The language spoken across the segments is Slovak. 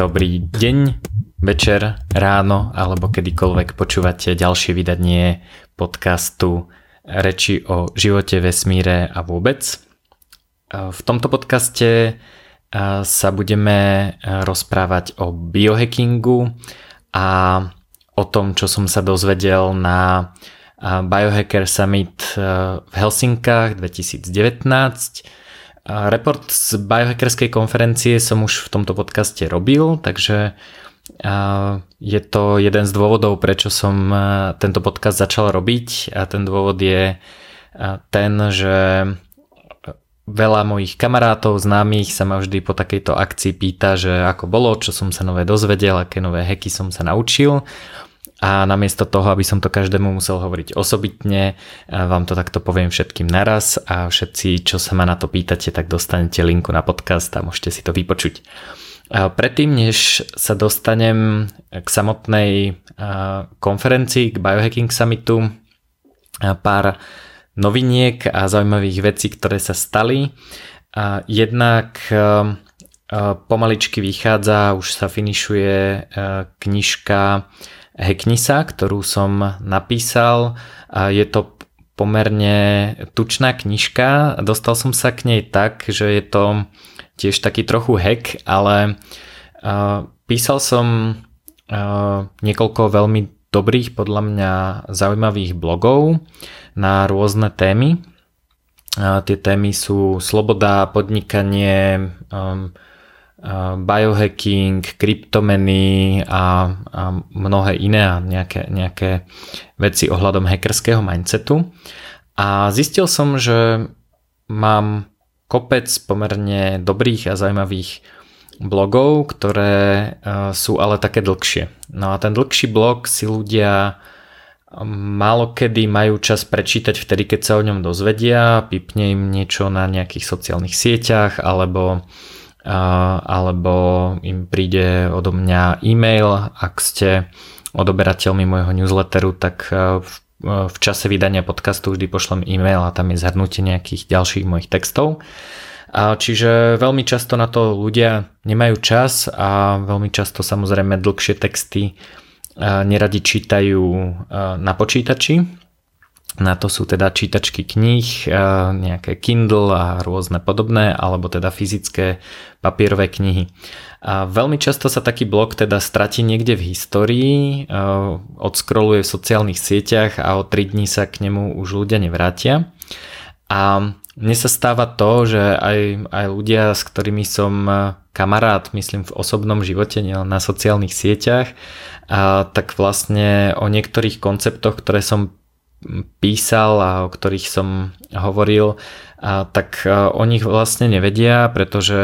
Dobrý deň, večer, ráno alebo kedykoľvek počúvate ďalšie vydanie podcastu Reči o živote, vesmíre a vôbec. V tomto podcaste sa budeme rozprávať o biohackingu a o tom, čo som sa dozvedel na Biohacker Summit v Helsinkách 2019 Report z biohackerskej konferencie som už v tomto podcaste robil, takže je to jeden z dôvodov, prečo som tento podcast začal robiť. A ten dôvod je ten, že veľa mojich kamarátov, známych sa ma vždy po takejto akcii pýta, že ako bolo, čo som sa nové dozvedel, aké nové hacky som sa naučil a namiesto toho, aby som to každému musel hovoriť osobitne, vám to takto poviem všetkým naraz a všetci, čo sa ma na to pýtate, tak dostanete linku na podcast a môžete si to vypočuť. Predtým, než sa dostanem k samotnej konferencii, k Biohacking Summitu, pár noviniek a zaujímavých vecí, ktoré sa stali. Jednak pomaličky vychádza, už sa finišuje knižka Hacknisa, ktorú som napísal. Je to pomerne tučná knižka. Dostal som sa k nej tak, že je to tiež taký trochu hack, ale písal som niekoľko veľmi dobrých, podľa mňa zaujímavých blogov na rôzne témy. Tie témy sú sloboda, podnikanie, biohacking, kryptomeny a, a mnohé iné a nejaké, nejaké veci ohľadom hackerského mindsetu. A zistil som, že mám kopec pomerne dobrých a zaujímavých blogov, ktoré e, sú ale také dlhšie. No a ten dlhší blog si ľudia málo majú čas prečítať vtedy, keď sa o ňom dozvedia, pipne im niečo na nejakých sociálnych sieťach alebo alebo im príde odo mňa e-mail, ak ste odoberateľmi môjho newsletteru, tak e, v, e, v čase vydania podcastu vždy pošlem e-mail a tam je zhrnutie nejakých ďalších mojich textov. Čiže veľmi často na to ľudia nemajú čas a veľmi často samozrejme dlhšie texty e, neradi čítajú na počítači, na to sú teda čítačky kníh, nejaké Kindle a rôzne podobné, alebo teda fyzické papierové knihy. A veľmi často sa taký blog teda stratí niekde v histórii, odskroluje v sociálnych sieťach a o 3 dní sa k nemu už ľudia nevrátia. A mne sa stáva to, že aj, aj ľudia, s ktorými som kamarát, myslím v osobnom živote, nielen na sociálnych sieťach, a tak vlastne o niektorých konceptoch, ktoré som písal a o ktorých som hovoril, a tak e, o nich vlastne nevedia, pretože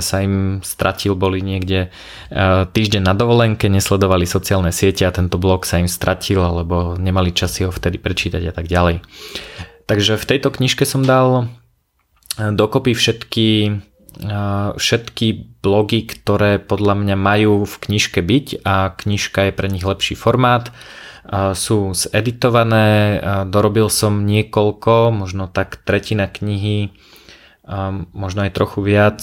sa im stratil, boli niekde e, týždeň na dovolenke, nesledovali sociálne siete a tento blog sa im stratil, alebo nemali čas si ho vtedy prečítať a tak ďalej. Takže v tejto knižke som dal e, dokopy všetky všetky blogy, ktoré podľa mňa majú v knižke byť a knižka je pre nich lepší formát sú zeditované, dorobil som niekoľko, možno tak tretina knihy, možno aj trochu viac,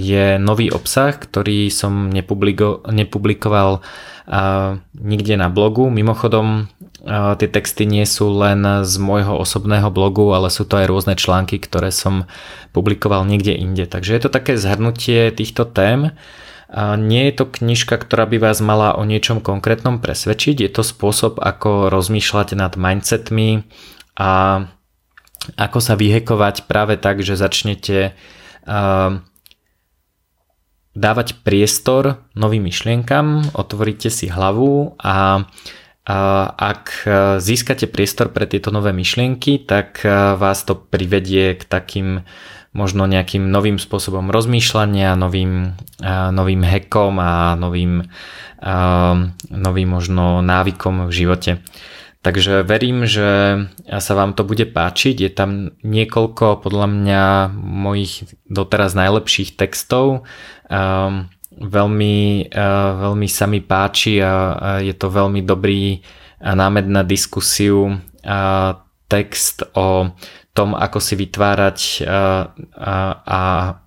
je nový obsah, ktorý som nepublikoval nikde na blogu. Mimochodom, tie texty nie sú len z môjho osobného blogu, ale sú to aj rôzne články, ktoré som publikoval niekde inde. Takže je to také zhrnutie týchto tém. Nie je to knižka, ktorá by vás mala o niečom konkrétnom presvedčiť, je to spôsob, ako rozmýšľať nad mindsetmi a ako sa vyhekovať práve tak, že začnete dávať priestor novým myšlienkam, otvoríte si hlavu a ak získate priestor pre tieto nové myšlienky, tak vás to privedie k takým možno nejakým novým spôsobom rozmýšľania, novým, novým hekom a novým, novým možno návykom v živote. Takže verím, že sa vám to bude páčiť. Je tam niekoľko podľa mňa mojich doteraz najlepších textov. Veľmi, veľmi sa mi páči a je to veľmi dobrý námed na diskusiu text o tom, ako si vytvárať a, a,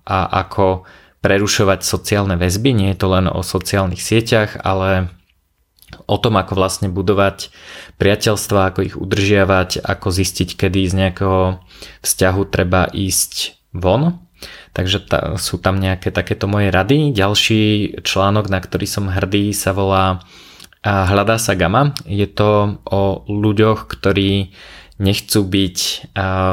a ako prerušovať sociálne väzby. Nie je to len o sociálnych sieťach, ale o tom, ako vlastne budovať priateľstva, ako ich udržiavať, ako zistiť, kedy z nejakého vzťahu treba ísť von. Takže ta, sú tam nejaké takéto moje rady. Ďalší článok, na ktorý som hrdý, sa volá Hľadá sa gama. Je to o ľuďoch, ktorí nechcú byť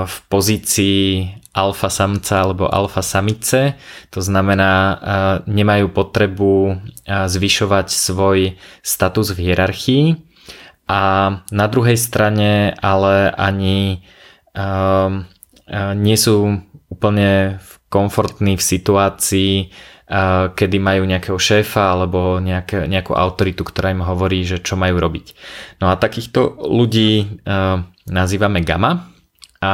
v pozícii alfa samca alebo alfa samice. To znamená, nemajú potrebu zvyšovať svoj status v hierarchii. A na druhej strane ale ani nie sú úplne komfortní v situácii, kedy majú nejakého šéfa alebo nejaké, nejakú autoritu, ktorá im hovorí, že čo majú robiť. No a takýchto ľudí nazývame gamma a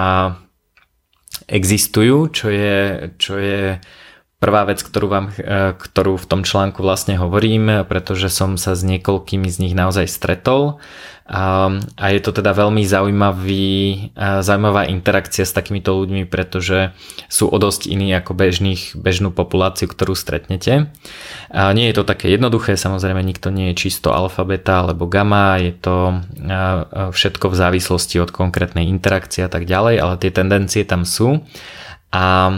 existujú, čo je, čo je prvá vec, ktorú, vám, ktorú v tom článku vlastne hovorím, pretože som sa s niekoľkými z nich naozaj stretol a je to teda veľmi zaujímavý, zaujímavá interakcia s takýmito ľuďmi, pretože sú o dosť iní ako bežných, bežnú populáciu, ktorú stretnete. A nie je to také jednoduché, samozrejme nikto nie je čisto alfa, beta alebo gamma, je to všetko v závislosti od konkrétnej interakcie a tak ďalej, ale tie tendencie tam sú. A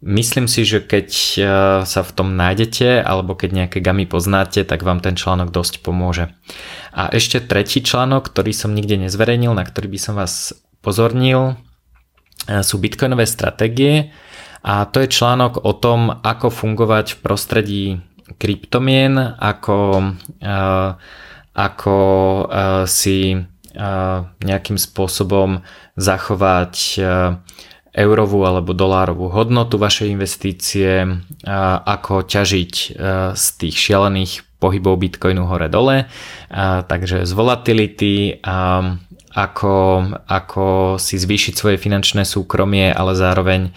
Myslím si, že keď sa v tom nájdete alebo keď nejaké gamy poznáte, tak vám ten článok dosť pomôže. A ešte tretí článok, ktorý som nikde nezverejnil, na ktorý by som vás pozornil, e, sú bitcoinové stratégie a to je článok o tom, ako fungovať v prostredí kryptomien, ako, e, ako si nejakým spôsobom zachovať eurovú alebo dolárovú hodnotu vašej investície, ako ťažiť z tých šialených pohybov Bitcoinu hore-dole, takže z volatility, ako, ako si zvýšiť svoje finančné súkromie, ale zároveň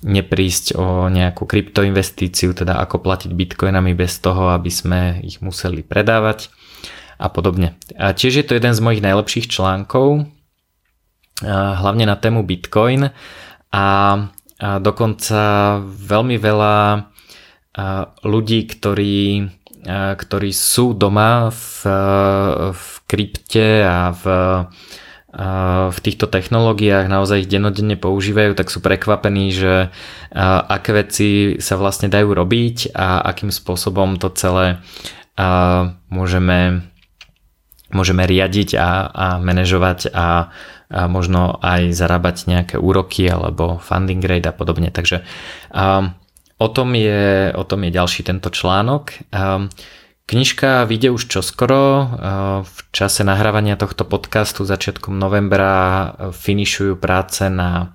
neprísť o nejakú kryptoinvestíciu, teda ako platiť bitcoinami bez toho, aby sme ich museli predávať a podobne. A tiež je to jeden z mojich najlepších článkov, hlavne na tému Bitcoin. A, dokonca veľmi veľa ľudí, ktorí ktorí sú doma v, v krypte a v, v týchto technológiách naozaj ich denodenne používajú, tak sú prekvapení, že aké veci sa vlastne dajú robiť a akým spôsobom to celé môžeme, môžeme riadiť a, a manažovať a, a možno aj zarábať nejaké úroky alebo funding rate a podobne. Takže um, O tom je, o tom je ďalší tento článok. Ehm, knižka vyjde už čoskoro. Ehm, v čase nahrávania tohto podcastu začiatkom novembra e, finišujú práce na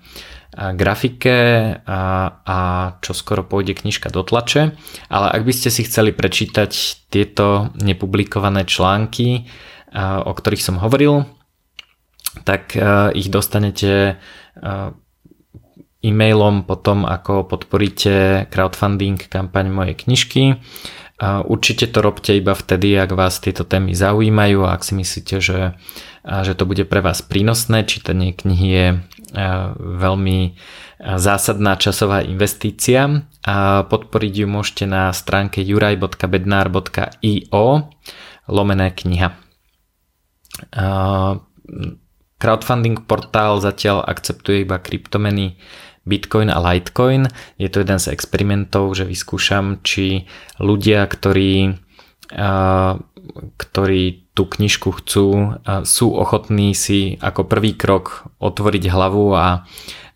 e, grafike a, a čoskoro pôjde knižka do tlače. Ale ak by ste si chceli prečítať tieto nepublikované články, o ktorých som hovoril, tak ich dostanete e-mailom potom, ako podporíte crowdfunding kampaň mojej knižky. Určite to robte iba vtedy, ak vás tieto témy zaujímajú a ak si myslíte, že, že to bude pre vás prínosné. Čítanie knihy je veľmi zásadná časová investícia a podporiť ju môžete na stránke juraj.bednar.io lomené kniha. Crowdfunding portál zatiaľ akceptuje iba kryptomeny Bitcoin a Litecoin. Je to jeden z experimentov, že vyskúšam, či ľudia, ktorí, ktorí tú knižku chcú, sú ochotní si ako prvý krok otvoriť hlavu a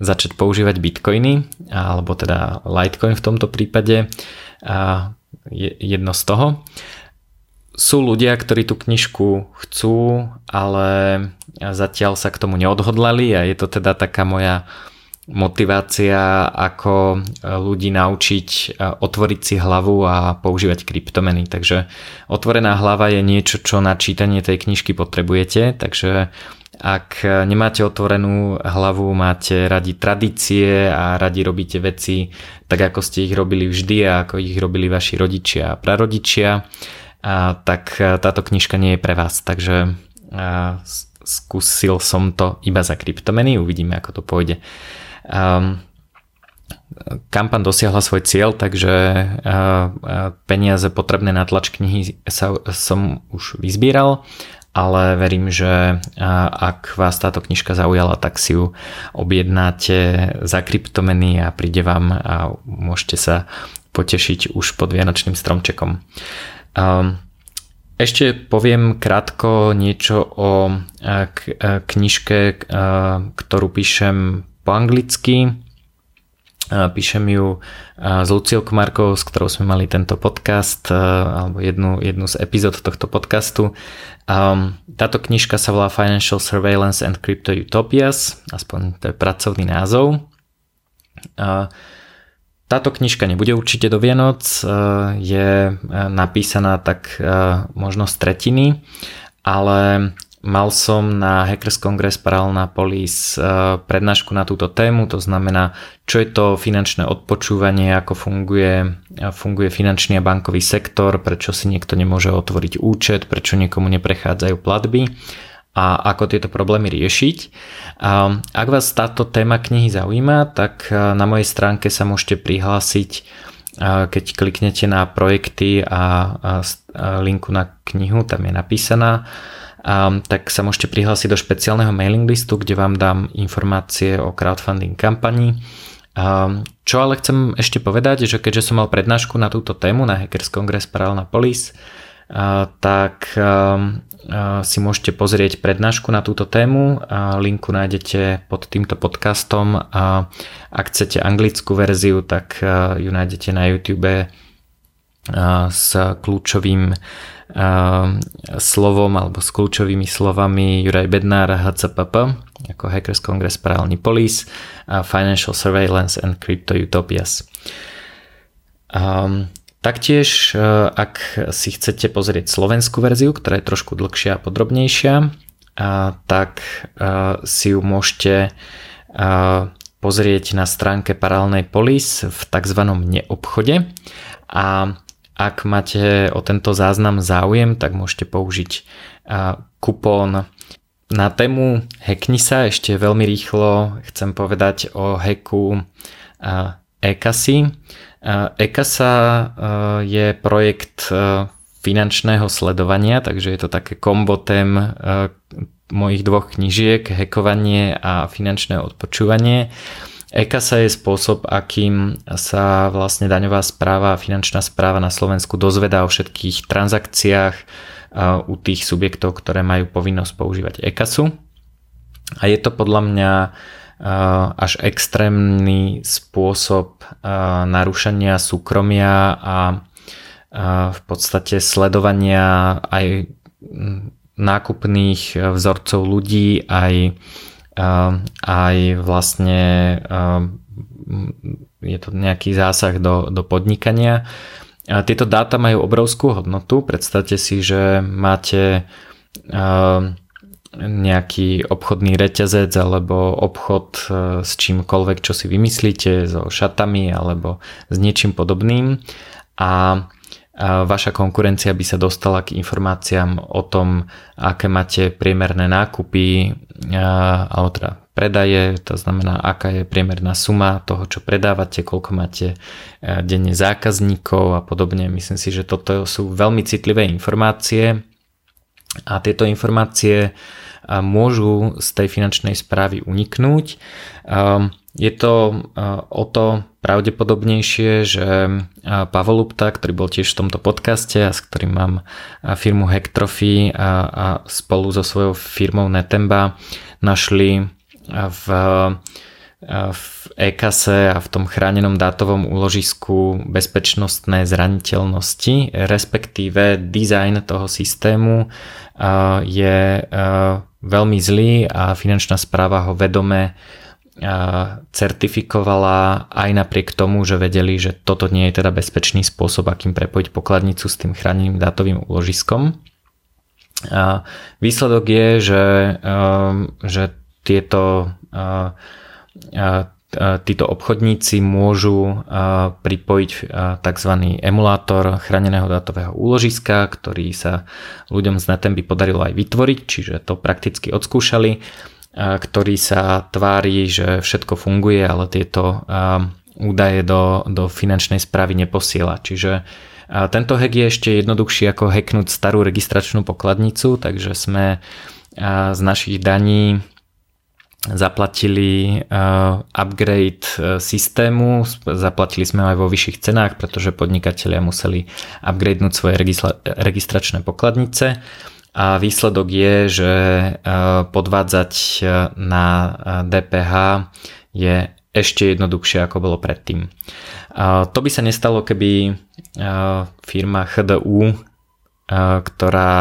začať používať bitcoiny, alebo teda Litecoin v tomto prípade, jedno z toho. Sú ľudia, ktorí tú knižku chcú, ale zatiaľ sa k tomu neodhodlali a je to teda taká moja motivácia, ako e, ľudí naučiť e, otvoriť si hlavu a používať kryptomeny. Takže otvorená hlava je niečo, čo na čítanie tej knižky potrebujete, takže ak nemáte otvorenú hlavu, máte radi tradície a radi robíte veci tak, ako ste ich robili vždy a ako ich robili vaši rodičia a prarodičia, a tak e, táto knižka nie je pre vás. Takže skúsil som to iba za kryptomeny, uvidíme ako to pôjde. Um, kampaň dosiahla svoj cieľ, takže peniaze potrebné na tlač knihy sa, som už vyzbíral ale verím, že ak vás táto knižka zaujala, tak si ju objednáte za kryptomeny a príde vám a môžete sa potešiť už pod Vianočným stromčekom. Ešte poviem krátko niečo o knižke, ktorú píšem po anglicky. Píšem ju s Luciou Komarkou, s ktorou sme mali tento podcast, alebo jednu, jednu z epizód tohto podcastu. Táto knižka sa volá Financial Surveillance and Crypto Utopias, aspoň to je pracovný názov. Táto knižka nebude určite do Vianoc, je napísaná tak možno z tretiny, ale Mal som na Hackers Congress Parallel Polis prednášku na túto tému, to znamená, čo je to finančné odpočúvanie, ako funguje, funguje finančný a bankový sektor, prečo si niekto nemôže otvoriť účet, prečo niekomu neprechádzajú platby a ako tieto problémy riešiť. Ak vás táto téma knihy zaujíma, tak eh, na mojej stránke sa môžete prihlásiť keď kliknete na projekty a linku na knihu, tam je napísaná tak sa môžete prihlásiť do špeciálneho mailing listu, kde vám dám informácie o crowdfunding kampani. Čo ale chcem ešte povedať, že keďže som mal prednášku na túto tému na Hackers Congress Parallel Police, tak um, si môžete pozrieť prednášku na túto tému. Linku nájdete pod týmto podcastom a ak chcete anglickú verziu, tak ju nájdete na YouTube s kľúčovým slovom alebo s kľúčovými slovami Juraj Bednár HCPP ako Hackers Congress Paralelní Police Financial Surveillance and Crypto Utopias. Um, taktiež, e, ak si chcete pozrieť slovenskú verziu, ktorá je trošku dlhšia a podrobnejšia, tak e, si ju môžete e, pozrieť na stránke Paralelnej Police v tzv. neobchode a ak máte o tento záznam záujem, tak môžete použiť kupón na tému Hackni sa ešte veľmi rýchlo chcem povedať o hacku Ekasy. Ekasa je projekt finančného sledovania, takže je to také kombotém mojich dvoch knižiek, hackovanie a finančné odpočúvanie. EKASA je spôsob, akým sa vlastne daňová správa a finančná správa na Slovensku dozvedá o všetkých transakciách u tých subjektov, ktoré majú povinnosť používať EKASu. A je to podľa mňa až extrémny spôsob narušenia súkromia a v podstate sledovania aj nákupných vzorcov ľudí, aj aj vlastne je to nejaký zásah do, do podnikania. A tieto dáta majú obrovskú hodnotu. Predstavte si, že máte nejaký obchodný reťazec alebo obchod e, s čímkoľvek, čo si vymyslíte, so šatami alebo s niečím podobným a vaša konkurencia by sa dostala k informáciám o tom, aké máte priemerné nákupy alebo teda predaje, to znamená, aká je priemerná suma toho, čo predávate, koľko máte denne zákazníkov a podobne. Myslím si, že toto sú veľmi citlivé informácie a tieto informácie môžu z tej finančnej správy uniknúť. Je to o to pravdepodobnejšie, že Pavel Lupta, ktorý bol tiež v tomto podcaste a s ktorým mám firmu Hacktrophy a, a spolu so svojou firmou Netemba našli v, v e-kase a v tom chránenom dátovom úložisku bezpečnostné zraniteľnosti, respektíve design toho systému je veľmi zlý a finančná správa ho vedome certifikovala aj napriek tomu, že vedeli, že toto nie je teda bezpečný spôsob, akým prepojiť pokladnicu s tým chráneným dátovým úložiskom. Výsledok je, že, že tieto títo obchodníci môžu pripojiť tzv. emulátor chráneného dátového úložiska, ktorý sa ľuďom z Netemby podarilo aj vytvoriť, čiže to prakticky odskúšali ktorý sa tvári, že všetko funguje, ale tieto údaje do, do finančnej správy neposiela. Čiže tento hack je ešte jednoduchší ako hacknúť starú registračnú pokladnicu, takže sme z našich daní zaplatili upgrade e, systému, zaplatili sme aj vo vyšších cenách, pretože podnikatelia museli upgradenúť svoje registračné pokladnice a výsledok je, že e, podvádzať na DPH je ešte jednoduchšie ako bolo predtým. To by sa nestalo, keby firma HDU, ktorá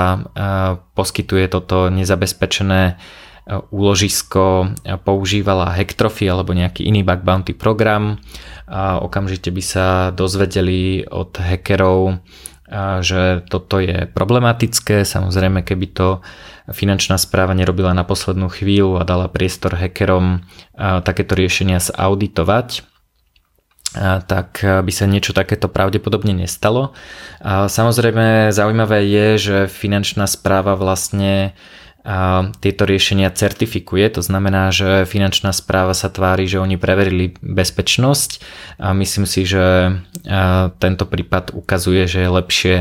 poskytuje toto nezabezpečené úložisko používala Hektrofy alebo nejaký iný bug bounty program a okamžite by sa dozvedeli od hackerov, že toto je problematické. Samozrejme, keby to finančná správa nerobila na poslednú chvíľu a dala priestor hackerom takéto riešenia zauditovať, tak by sa niečo takéto pravdepodobne nestalo. Samozrejme zaujímavé je, že finančná správa vlastne tieto riešenia certifikuje. To znamená, že finančná správa sa tvári, že oni preverili bezpečnosť a myslím si, že tento prípad ukazuje, že je lepšie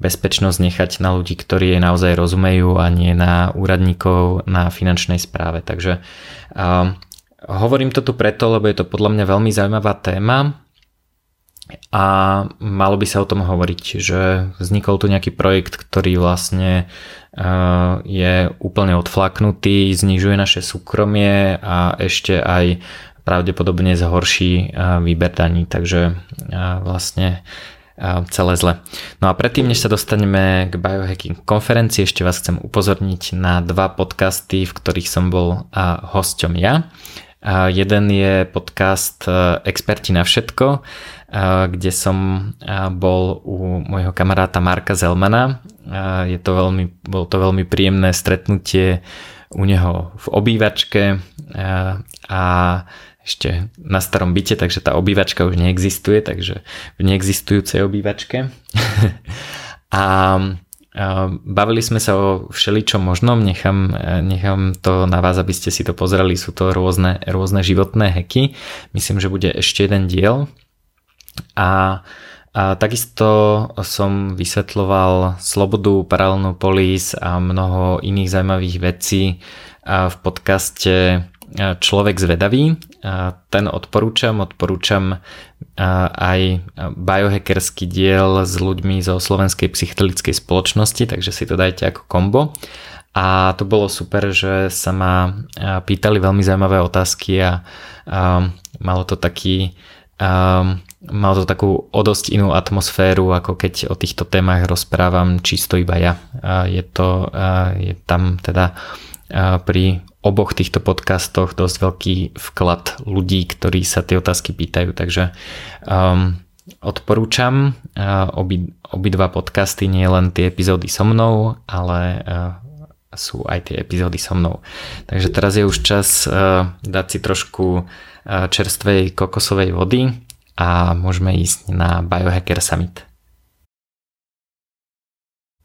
bezpečnosť nechať na ľudí, ktorí jej naozaj rozumejú a nie na úradníkov na finančnej správe. Takže hovorím to tu preto, lebo je to podľa mňa veľmi zaujímavá téma a malo by sa o tom hovoriť, že vznikol tu nejaký projekt, ktorý vlastne je úplne odflaknutý, znižuje naše súkromie a ešte aj pravdepodobne zhorší výber daní, takže vlastne celé zle. No a predtým, než sa dostaneme k biohacking konferencii, ešte vás chcem upozorniť na dva podcasty, v ktorých som bol hosťom ja. Jeden je podcast Experti na všetko, kde som bol u môjho kamaráta Marka Zelmana. Je to veľmi, bolo to veľmi príjemné stretnutie u neho v obývačke a ešte na starom byte, takže tá obývačka už neexistuje, takže v neexistujúcej obývačke. a Bavili sme sa o všeličom možnom, nechám, nechám to na vás, aby ste si to pozreli, sú to rôzne, rôzne životné heky. Myslím, že bude ešte jeden diel, a, a takisto som vysvetloval slobodu, paralelnú polis a mnoho iných zaujímavých vecí v podcaste Človek zvedavý. Ten odporúčam, odporúčam aj biohackerský diel s ľuďmi zo Slovenskej psychedelickej spoločnosti, takže si to dajte ako kombo. A to bolo super, že sa ma pýtali veľmi zaujímavé otázky a, a malo to taký um, mal to takú o dosť inú atmosféru, ako keď o týchto témach rozprávam čisto iba ja. Je, to, je tam teda pri oboch týchto podcastoch dosť veľký vklad ľudí, ktorí sa tie otázky pýtajú, takže um, odporúčam uh, obi, obidva podcasty, nie len tie epizódy so mnou, ale uh, sú aj tie epizódy so mnou. Takže teraz je už čas uh, dať si trošku uh, čerstvej kokosovej vody a môžeme ísť na Biohacker Summit.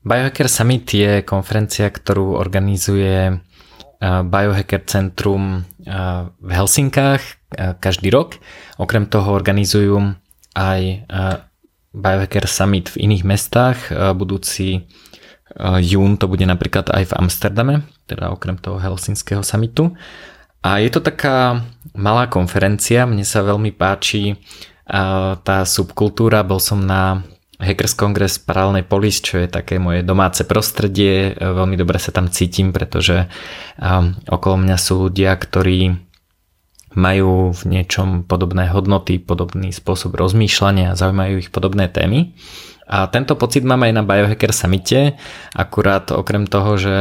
Biohacker Summit je konferencia, ktorú organizuje Biohacker Centrum v Helsinkách každý rok. Okrem toho organizujú aj Biohacker Summit v iných mestách. Budúci jún to bude napríklad aj v Amsterdame, teda okrem toho Helsinského summitu. A je to taká malá konferencia, mne sa veľmi páči tá subkultúra, bol som na Hackers Congress Paralelnej Polis, čo je také moje domáce prostredie, veľmi dobre sa tam cítim, pretože okolo mňa sú ľudia, ktorí majú v niečom podobné hodnoty, podobný spôsob rozmýšľania zaujímajú ich podobné témy. A tento pocit mám aj na Biohacker Summite, akurát okrem toho, že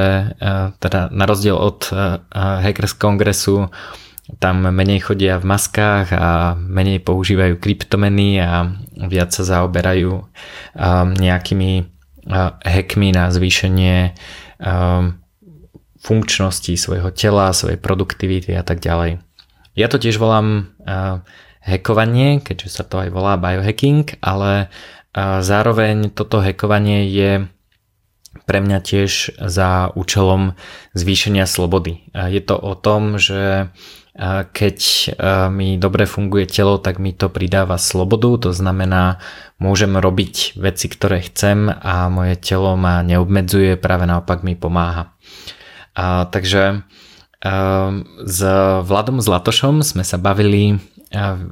teda na rozdiel od Hackers Kongresu tam menej chodia v maskách a menej používajú kryptomeny a viac sa zaoberajú um, nejakými uh, hackmi na zvýšenie um, funkčnosti svojho tela, svojej produktivity a tak ďalej. Ja to tiež volám uh, hackovanie, keďže sa to aj volá biohacking, ale uh, zároveň toto hackovanie je pre mňa tiež za účelom zvýšenia slobody. Je to o tom, že keď mi dobre funguje telo, tak mi to pridáva slobodu, to znamená, môžem robiť veci, ktoré chcem a moje telo ma neobmedzuje, práve naopak mi pomáha. A, takže a, s Vladom Zlatošom sme sa bavili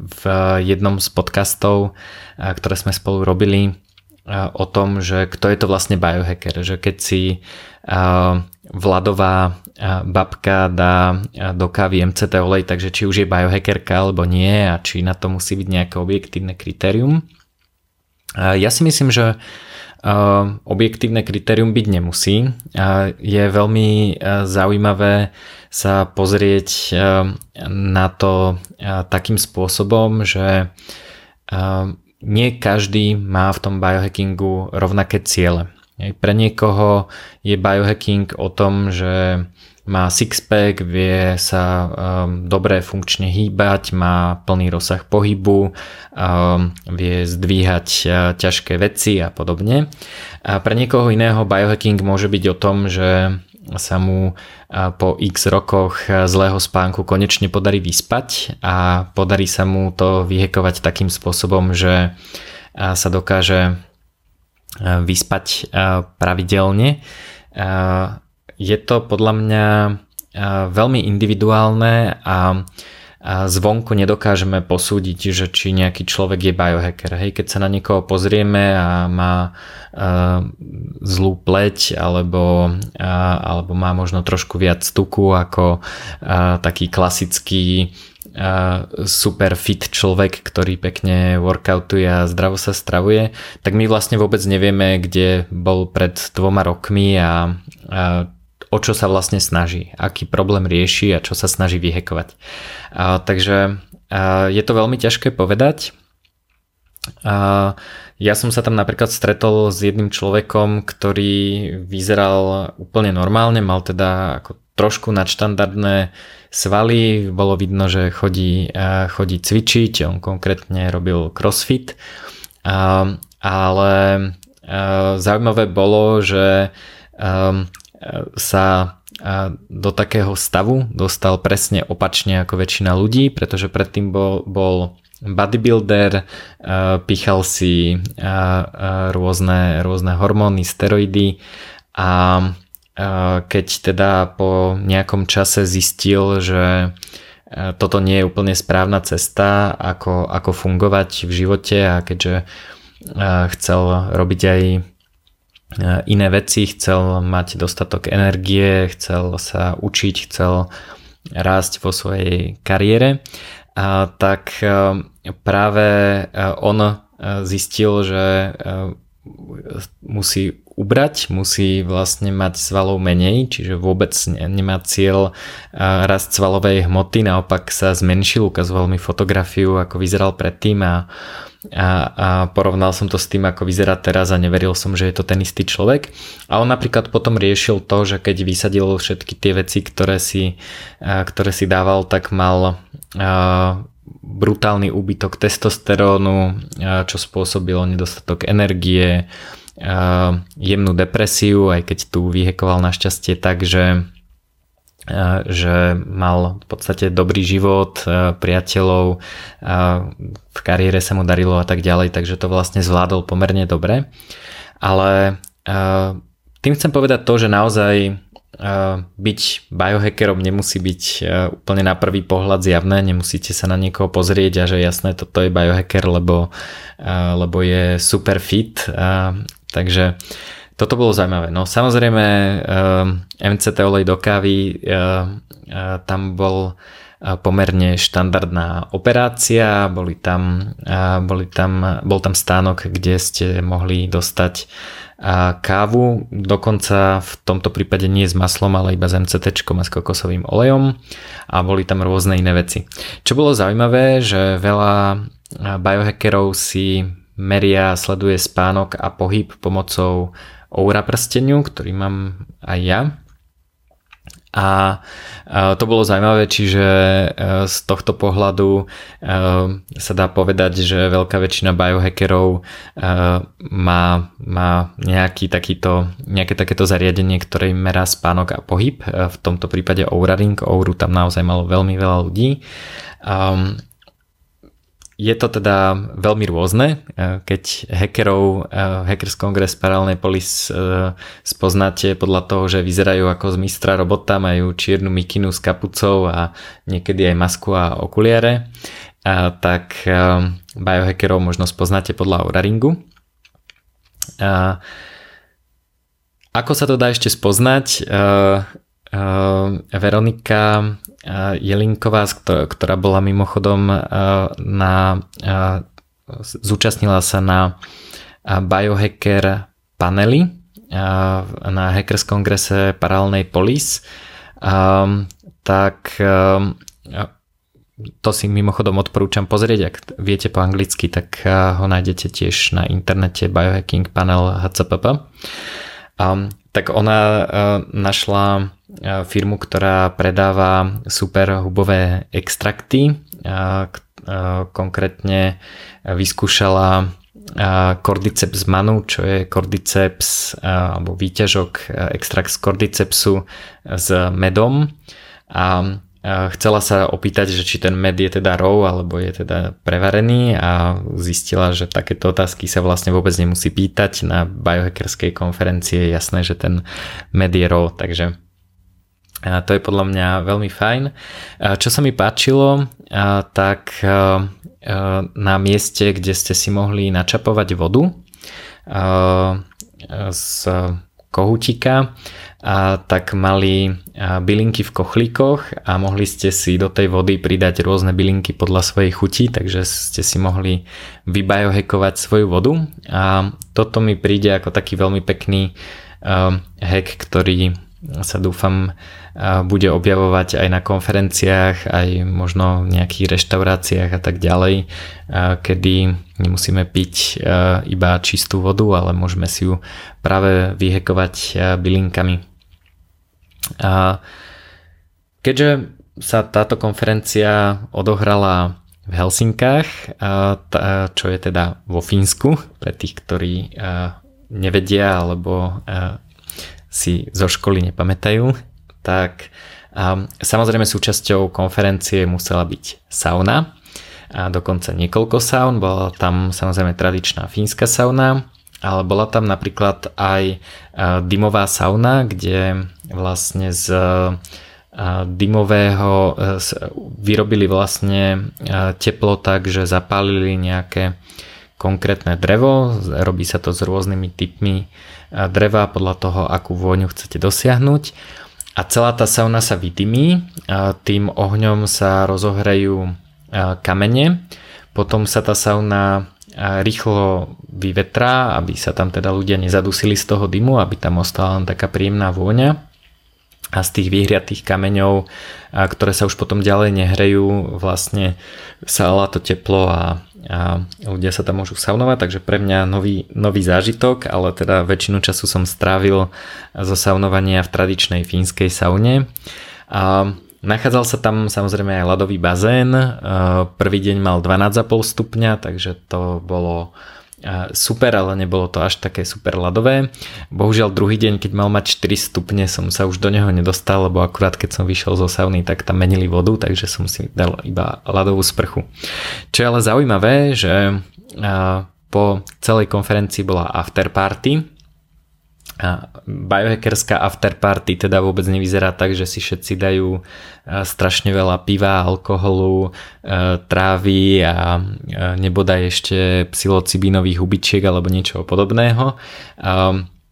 v jednom z podcastov, ktoré sme spolu robili o tom, že kto je to vlastne biohacker, že keď si Vladová babka dá do kávy MCT olej, takže či už je biohackerka alebo nie a či na to musí byť nejaké objektívne kritérium. Ja si myslím, že objektívne kritérium byť nemusí. Je veľmi zaujímavé sa pozrieť na to takým spôsobom, že nie každý má v tom biohackingu rovnaké ciele. Pre niekoho je biohacking o tom, že má sixpack, vie sa um, dobre funkčne hýbať, má plný rozsah pohybu, um, vie zdvíhať uh, ťažké veci a podobne. A pre niekoho iného biohacking môže byť o tom, že sa mu po x rokoch zlého spánku konečne podarí vyspať a podarí sa mu to vyhekovať takým spôsobom, že sa dokáže vyspať pravidelne. Je to podľa mňa veľmi individuálne a zvonku nedokážeme posúdiť, že či nejaký človek je biohacker. Hej, keď sa na niekoho pozrieme a má zlú pleť alebo, alebo má možno trošku viac tuku ako taký klasický super fit človek, ktorý pekne workoutuje a zdravo sa stravuje, tak my vlastne vôbec nevieme, kde bol pred dvoma rokmi a, a o čo sa vlastne snaží, aký problém rieši a čo sa snaží vyhekovať. A, takže a, je to veľmi ťažké povedať. A, ja som sa tam napríklad stretol s jedným človekom, ktorý vyzeral úplne normálne, mal teda ako trošku nadštandardné svaly, bolo vidno, že chodí, chodí cvičiť, on konkrétne robil crossfit, ale zaujímavé bolo, že sa do takého stavu dostal presne opačne ako väčšina ľudí, pretože predtým bol, bol bodybuilder, pichal si rôzne, rôzne hormóny, steroidy a keď teda po nejakom čase zistil, že toto nie je úplne správna cesta, ako, ako fungovať v živote a keďže chcel robiť aj iné veci, chcel mať dostatok energie, chcel sa učiť, chcel rásť vo svojej kariére, tak práve on zistil, že musí ubrať, musí vlastne mať svalov menej, čiže vôbec nemá cieľ rast svalovej hmoty, naopak sa zmenšil, ukazoval mi fotografiu, ako vyzeral predtým a, a, a porovnal som to s tým, ako vyzerá teraz a neveril som, že je to ten istý človek. A on napríklad potom riešil to, že keď vysadil všetky tie veci, ktoré si, ktoré si dával, tak mal brutálny úbytok testosterónu, čo spôsobilo nedostatok energie, jemnú depresiu, aj keď tu vyhekoval našťastie tak, že že mal v podstate dobrý život, priateľov, v kariére sa mu darilo a tak ďalej, takže to vlastne zvládol pomerne dobre. Ale tým chcem povedať to, že naozaj byť biohackerom nemusí byť úplne na prvý pohľad zjavné, nemusíte sa na niekoho pozrieť a že jasné, toto je biohacker, lebo, lebo je super fit Takže toto bolo zaujímavé. No samozrejme MCT ehm, olej do kávy, ehm, ehm, tam bol pomerne štandardná operácia, boli tam, boli tam, bol tam stánok, kde ste mohli dostať kávu, dokonca v tomto prípade nie s maslom, ale iba s MCT a s kokosovým olejom a boli tam rôzne iné veci. Čo bolo zaujímavé, že veľa biohackerov si meria sleduje spánok a pohyb pomocou Oura prsteniu, ktorý mám aj ja. A to bolo zaujímavé, čiže e, z tohto pohľadu e, sa dá povedať, že veľká väčšina biohackerov e, má, má nejaký takýto, nejaké takéto zariadenie, ktoré im merá spánok a pohyb. V tomto prípade Oura Ring. Ouru tam naozaj malo veľmi veľa ľudí. Je to teda veľmi rôzne. E, keď hackerov e, Hackers Congress Parallel Police e, spoznáte podľa toho, že vyzerajú ako z mistra robota, majú čiernu mikinu s kapucou a niekedy aj masku a okuliare, tak biohackerov možno spoznáte podľa Auraringu. Ako sa to dá ešte spoznať? Veronika Jelinková, ktorá bola mimochodom na, zúčastnila sa na biohacker panely na Hackers kongrese Paralelnej Police, tak to si mimochodom odporúčam pozrieť, ak viete po anglicky, tak ho nájdete tiež na internete Biohacking Panel HCPP. Tak ona našla firmu, ktorá predáva super hubové extrakty. Konkrétne vyskúšala Cordyceps manu, čo je Cordyceps alebo výťažok extrakt z Cordycepsu s medom a chcela sa opýtať, že či ten med je teda raw alebo je teda prevarený a zistila, že takéto otázky sa vlastne vôbec nemusí pýtať na biohackerskej konferencii je jasné, že ten med je raw, takže a to je podľa mňa veľmi fajn. A čo sa mi páčilo, tak na mieste, kde ste si mohli načapovať vodu z kohutika, a tak mali bylinky v kochlíkoch a mohli ste si do tej vody pridať rôzne bylinky podľa svojej chuti, takže ste si mohli vybiohekovať svoju vodu a toto mi príde ako taký veľmi pekný hack, ktorý sa dúfam bude objavovať aj na konferenciách, aj možno v nejakých reštauráciách a tak ďalej, kedy nemusíme piť iba čistú vodu, ale môžeme si ju práve vyhekovať bylinkami. Keďže sa táto konferencia odohrala v Helsinkách, čo je teda vo Fínsku, pre tých, ktorí nevedia alebo si zo školy nepamätajú, tak samozrejme súčasťou konferencie musela byť sauna a dokonca niekoľko saun, bola tam samozrejme tradičná fínska sauna, ale bola tam napríklad aj uh, dymová sauna, kde vlastne z uh, dymového uh, vyrobili vlastne teplo tak, že zapálili nejaké konkrétne drevo, robí sa to s rôznymi typmi dreva podľa toho, akú vôňu chcete dosiahnuť. A celá tá sauna sa vydymí, tým ohňom sa rozohrajú kamene, potom sa tá sauna rýchlo vyvetrá, aby sa tam teda ľudia nezadusili z toho dymu, aby tam ostala len taká príjemná vôňa a z tých vyhriatých kameňov, ktoré sa už potom ďalej nehrejú, vlastne sa to teplo a a ľudia sa tam môžu saunovať, takže pre mňa nový, nový zážitok, ale teda väčšinu času som strávil zo saunovania v tradičnej fínskej saune. A nachádzal sa tam samozrejme aj ľadový bazén, prvý deň mal 12,5 stupňa, takže to bolo super, ale nebolo to až také super ľadové. Bohužiaľ druhý deň, keď mal mať 4 stupne, som sa už do neho nedostal, lebo akurát keď som vyšiel zo sauny, tak tam menili vodu, takže som si dal iba ľadovú sprchu. Čo je ale zaujímavé, že po celej konferencii bola afterparty, biohackerská afterparty teda vôbec nevyzerá tak, že si všetci dajú strašne veľa piva, alkoholu, trávy a nebodaj ešte psilocibínových hubičiek alebo niečo podobného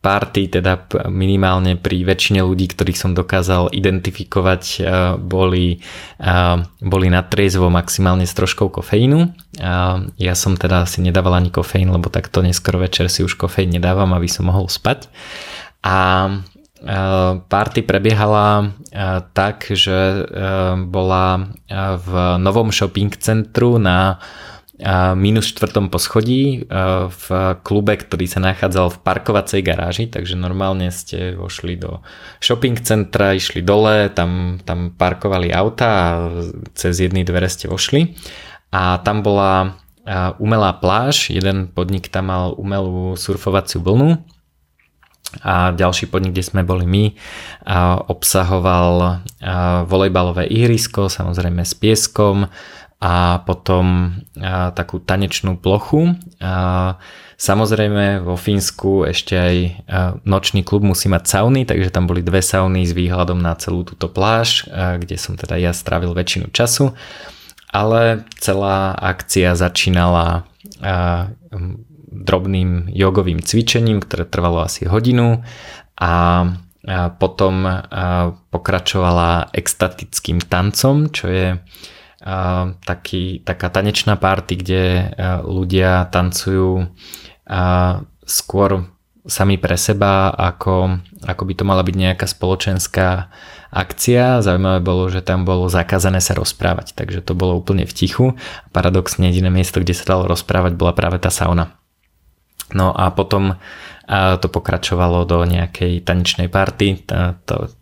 party, teda minimálne pri väčšine ľudí, ktorých som dokázal identifikovať, eh, boli, eh, boli na triezvo maximálne s troškou kofeínu. Ja som teda si nedával ani kofeín, lebo takto neskoro večer si už kofeín nedávam, aby som mohol spať. A eh, party prebiehala tak, že bola v novom shopping centru na minus štvrtom poschodí v klube, ktorý sa nachádzal v parkovacej garáži, takže normálne ste vošli do shopping centra, išli dole, tam, tam parkovali auta a cez jedny dvere ste vošli. A tam bola umelá pláž, jeden podnik tam mal umelú surfovaciu vlnu a ďalší podnik, kde sme boli my, obsahoval volejbalové ihrisko, samozrejme s pieskom a potom takú tanečnú plochu. Samozrejme vo Fínsku ešte aj nočný klub musí mať sauny, takže tam boli dve sauny s výhľadom na celú túto pláž, kde som teda ja strávil väčšinu času. Ale celá akcia začínala drobným jogovým cvičením, ktoré trvalo asi hodinu a potom pokračovala extatickým tancom, čo je taký, taká tanečná party, kde ľudia tancujú skôr sami pre seba, ako, ako by to mala byť nejaká spoločenská akcia. Zaujímavé bolo, že tam bolo zakázané sa rozprávať, takže to bolo úplne v tichu. Paradoxne jediné miesto, kde sa dalo rozprávať, bola práve tá sauna. No a potom to pokračovalo do nejakej tanečnej party,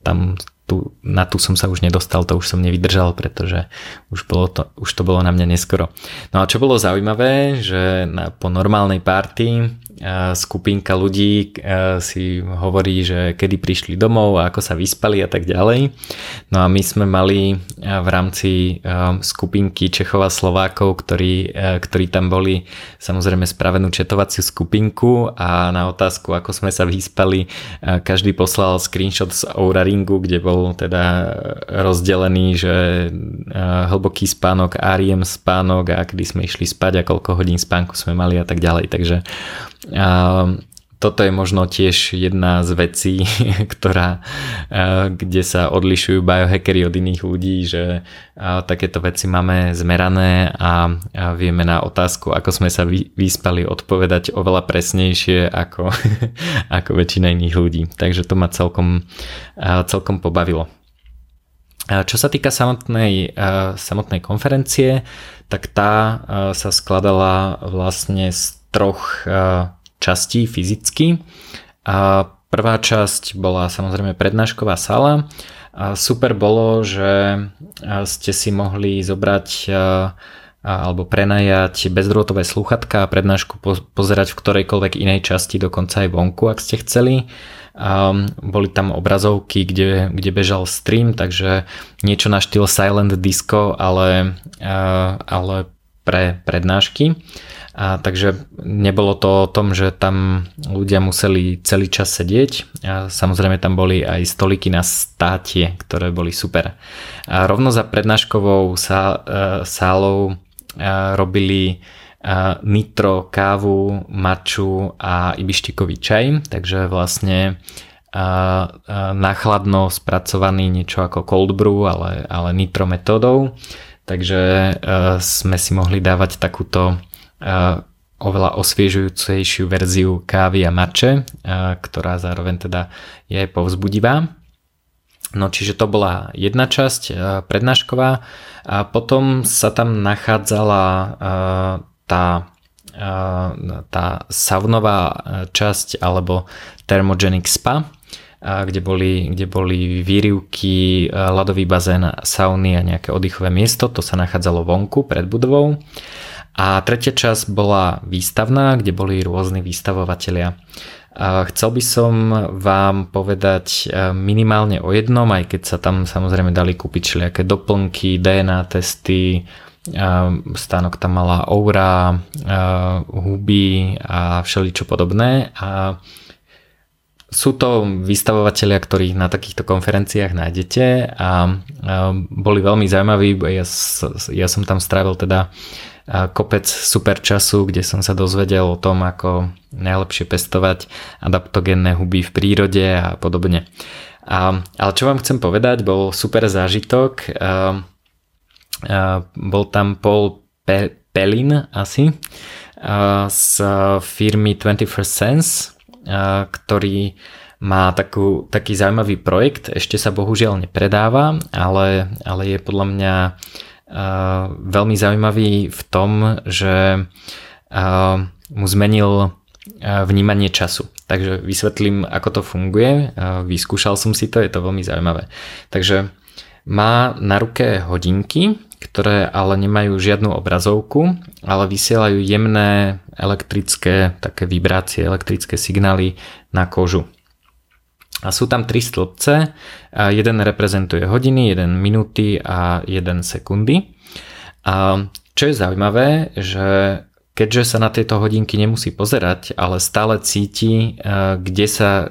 tam tu, na tu som sa už nedostal, to už som nevydržal, pretože už, bolo to, už to bolo na mňa neskoro. No a čo bolo zaujímavé, že na, po normálnej party skupinka ľudí si hovorí, že kedy prišli domov a ako sa vyspali a tak ďalej. No a my sme mali v rámci skupinky Čechov a Slovákov, ktorí, ktorí tam boli samozrejme spravenú četovaciu skupinku a na otázku, ako sme sa vyspali, každý poslal screenshot z Oura Ringu, kde bol teda rozdelený, že hlboký spánok, Ariem spánok a kedy sme išli spať a koľko hodín spánku sme mali a tak ďalej. Takže toto je možno tiež jedna z vecí, ktorá, kde sa odlišujú biohackery od iných ľudí, že takéto veci máme zmerané a vieme na otázku, ako sme sa vyspali, odpovedať oveľa presnejšie ako, ako väčšina iných ľudí. Takže to ma celkom, celkom pobavilo. Čo sa týka samotnej, samotnej konferencie, tak tá sa skladala vlastne z troch častí fyzicky. A prvá časť bola samozrejme prednášková sala. A super bolo, že ste si mohli zobrať alebo prenajať bezdrôtové sluchatka a prednášku pozerať v ktorejkoľvek inej časti, dokonca aj vonku, ak ste chceli. Boli tam obrazovky, kde, kde bežal stream, takže niečo na štýl silent disco, ale, ale pre prednášky. A takže nebolo to o tom, že tam ľudia museli celý čas sedieť. A samozrejme tam boli aj stoliky na státie, ktoré boli super. A rovno za prednáškovou e, sálou e, robili e, nitro, kávu, maču a ibištikový čaj, takže vlastne nachladno spracovaný niečo ako cold brew, ale, ale nitro metódou. Takže sme si mohli dávať takúto oveľa osviežujúcejšiu verziu kávy a mače, ktorá zároveň teda je povzbudivá. No čiže to bola jedna časť prednášková a potom sa tam nachádzala tá, tá saunová časť alebo thermogenic spa, kde boli, kde boli výrivky, ľadový bazén, sauny a nejaké oddychové miesto, to sa nachádzalo vonku pred budovou. A tretia časť bola výstavná, kde boli rôzni výstavovatelia. Chcel by som vám povedať e, minimálne o jednom, aj keď sa tam samozrejme dali kúpiť všelijaké doplnky, DNA testy, e, stánok tam mala aura, e, huby a všeličo podobné. A sú to vystavovateľia, ktorých na takýchto konferenciách nájdete a boli veľmi zaujímaví. Ja, ja som tam strávil teda kopec super času, kde som sa dozvedel o tom, ako najlepšie pestovať adaptogénne huby v prírode a podobne. A, ale čo vám chcem povedať, bol super zážitok. A, a, bol tam Paul Pe- Pelin asi a, z firmy 21st Sense, ktorý má takú, taký zaujímavý projekt, ešte sa bohužiaľ nepredáva, ale, ale je podľa mňa veľmi zaujímavý v tom, že mu zmenil vnímanie času. Takže vysvetlím, ako to funguje. Vyskúšal som si to, je to veľmi zaujímavé. Takže má na ruke hodinky, ktoré ale nemajú žiadnu obrazovku, ale vysielajú jemné elektrické také vibrácie, elektrické signály na kožu. A sú tam tri stĺpce, jeden reprezentuje hodiny, jeden minúty a jeden sekundy. A čo je zaujímavé, že keďže sa na tieto hodinky nemusí pozerať, ale stále cíti, kde sa,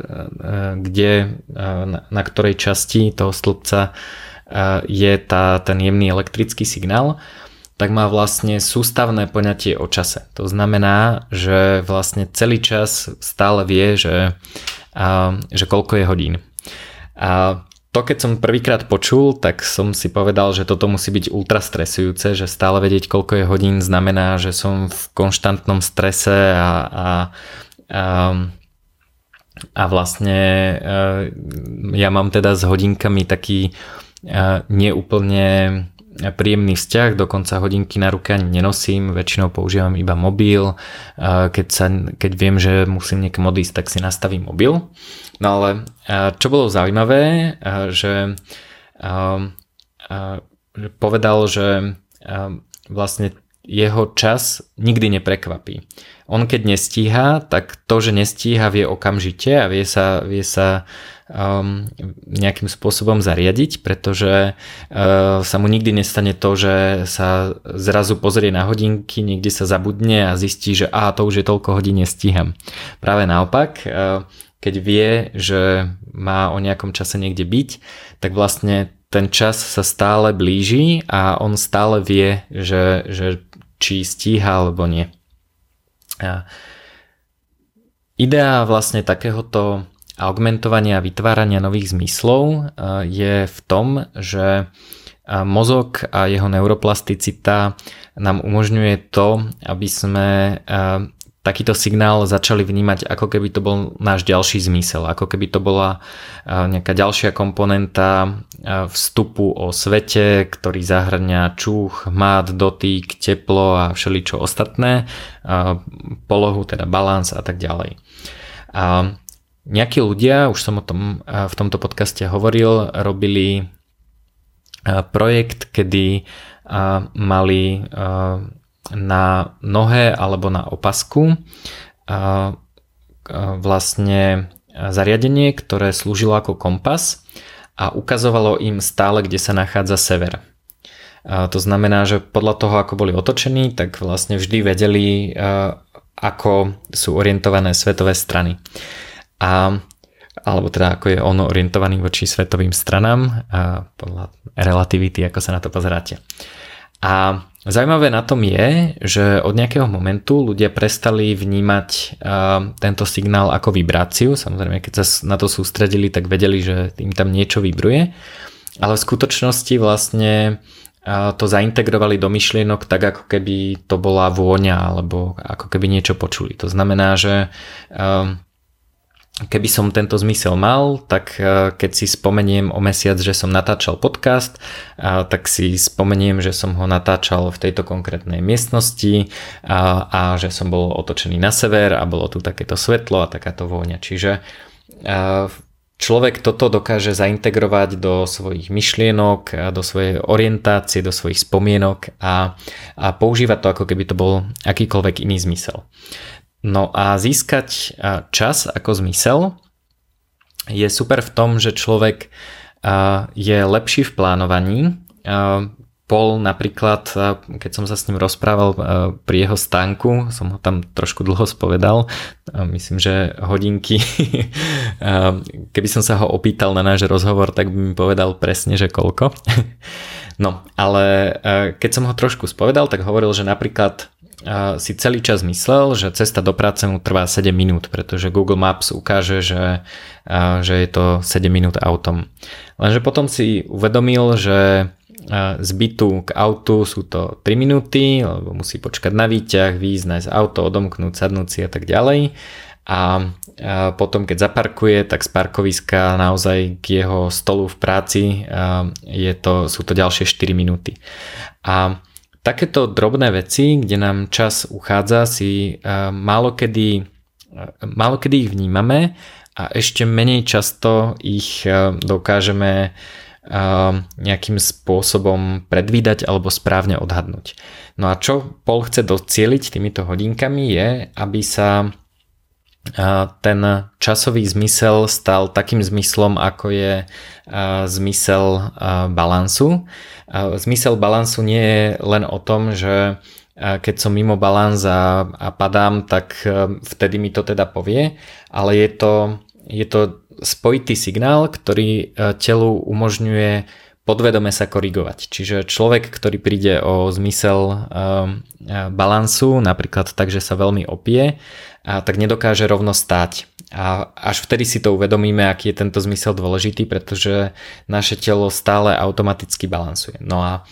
kde, na ktorej časti toho stĺpca je tá, ten jemný elektrický signál, tak má vlastne sústavné poňatie o čase. To znamená, že vlastne celý čas stále vie, že, a, že koľko je hodín. A to keď som prvýkrát počul, tak som si povedal, že toto musí byť ultra stresujúce, že stále vedieť koľko je hodín znamená, že som v konštantnom strese a, a, a a vlastne ja mám teda s hodinkami taký neúplne príjemný vzťah, dokonca hodinky na ruke ani nenosím, väčšinou používam iba mobil, keď, sa, keď viem, že musím niekam odísť, tak si nastavím mobil. No ale čo bolo zaujímavé, že povedal, že vlastne jeho čas nikdy neprekvapí. On keď nestíha, tak to, že nestíha vie okamžite a vie sa, vie sa um, nejakým spôsobom zariadiť, pretože uh, sa mu nikdy nestane to, že sa zrazu pozrie na hodinky, niekde sa zabudne a zistí, že a to už je toľko hodín nestíham. Práve naopak, uh, keď vie, že má o nejakom čase niekde byť, tak vlastne ten čas sa stále blíži a on stále vie, že, že či stíha alebo nie. A idea vlastne takéhoto augmentovania a vytvárania nových zmyslov e, je v tom, že e, mozog a jeho neuroplasticita nám umožňuje to, aby sme e, takýto signál začali vnímať ako keby to bol náš ďalší zmysel, ako keby to bola nejaká ďalšia komponenta vstupu o svete, ktorý zahrňa čuch, mát, dotyk, teplo a všeličo ostatné, polohu, teda balans a tak ďalej. A Nejakí ľudia, už som o tom v tomto podcaste hovoril, robili projekt, kedy mali na nohe alebo na opasku vlastne zariadenie, ktoré slúžilo ako kompas a ukazovalo im stále, kde sa nachádza sever. To znamená, že podľa toho, ako boli otočení, tak vlastne vždy vedeli, ako sú orientované svetové strany a alebo teda ako je on orientovaný voči svetovým stranám a podľa relativity, ako sa na to pozeráte. A zaujímavé na tom je, že od nejakého momentu ľudia prestali vnímať tento signál ako vibráciu. Samozrejme, keď sa na to sústredili, tak vedeli, že im tam niečo vibruje. Ale v skutočnosti vlastne to zaintegrovali do myšlienok tak, ako keby to bola vôňa alebo ako keby niečo počuli. To znamená, že keby som tento zmysel mal, tak e, keď si spomeniem o mesiac, že som natáčal podcast, tak si spomeniem, že som ho natáčal v tejto konkrétnej miestnosti a, a že som bol otočený na sever a bolo tu takéto svetlo a takáto vôňa. Čiže človek toto dokáže zaintegrovať do svojich myšlienok, do svojej orientácie, do svojich spomienok a, a používať to ako keby to bol akýkoľvek iný zmysel. No a získať čas ako zmysel je super v tom, že človek je lepší v plánovaní. Paul napríklad, keď som sa s ním rozprával pri jeho stánku, som ho tam trošku dlho spovedal, myslím, že hodinky, keby som sa ho opýtal na náš rozhovor, tak by mi povedal presne, že koľko. No, ale keď som ho trošku spovedal, tak hovoril, že napríklad si celý čas myslel, že cesta do práce mu trvá 7 minút, pretože Google Maps ukáže, že, že je to 7 minút autom. Lenže potom si uvedomil, že z bytu k autu sú to 3 minúty, lebo musí počkať na výťah, výjsť, nájsť auto, odomknúť, sadnúť si a tak ďalej. a potom keď zaparkuje, tak z parkoviska naozaj k jeho stolu v práci je to, sú to ďalšie 4 minúty. A takéto drobné veci, kde nám čas uchádza, si málo kedy, málo kedy ich vnímame a ešte menej často ich dokážeme nejakým spôsobom predvídať alebo správne odhadnúť. No a čo Paul chce docieliť týmito hodinkami je, aby sa ten časový zmysel stal takým zmyslom, ako je zmysel balansu. Zmysel balansu nie je len o tom, že keď som mimo balans a, a padám, tak vtedy mi to teda povie, ale je to, je to spojitý signál, ktorý telu umožňuje podvedome sa korigovať. Čiže človek, ktorý príde o zmysel balansu, napríklad tak, že sa veľmi opie, a tak nedokáže rovno stáť. A až vtedy si to uvedomíme, aký je tento zmysel dôležitý, pretože naše telo stále automaticky balansuje. No a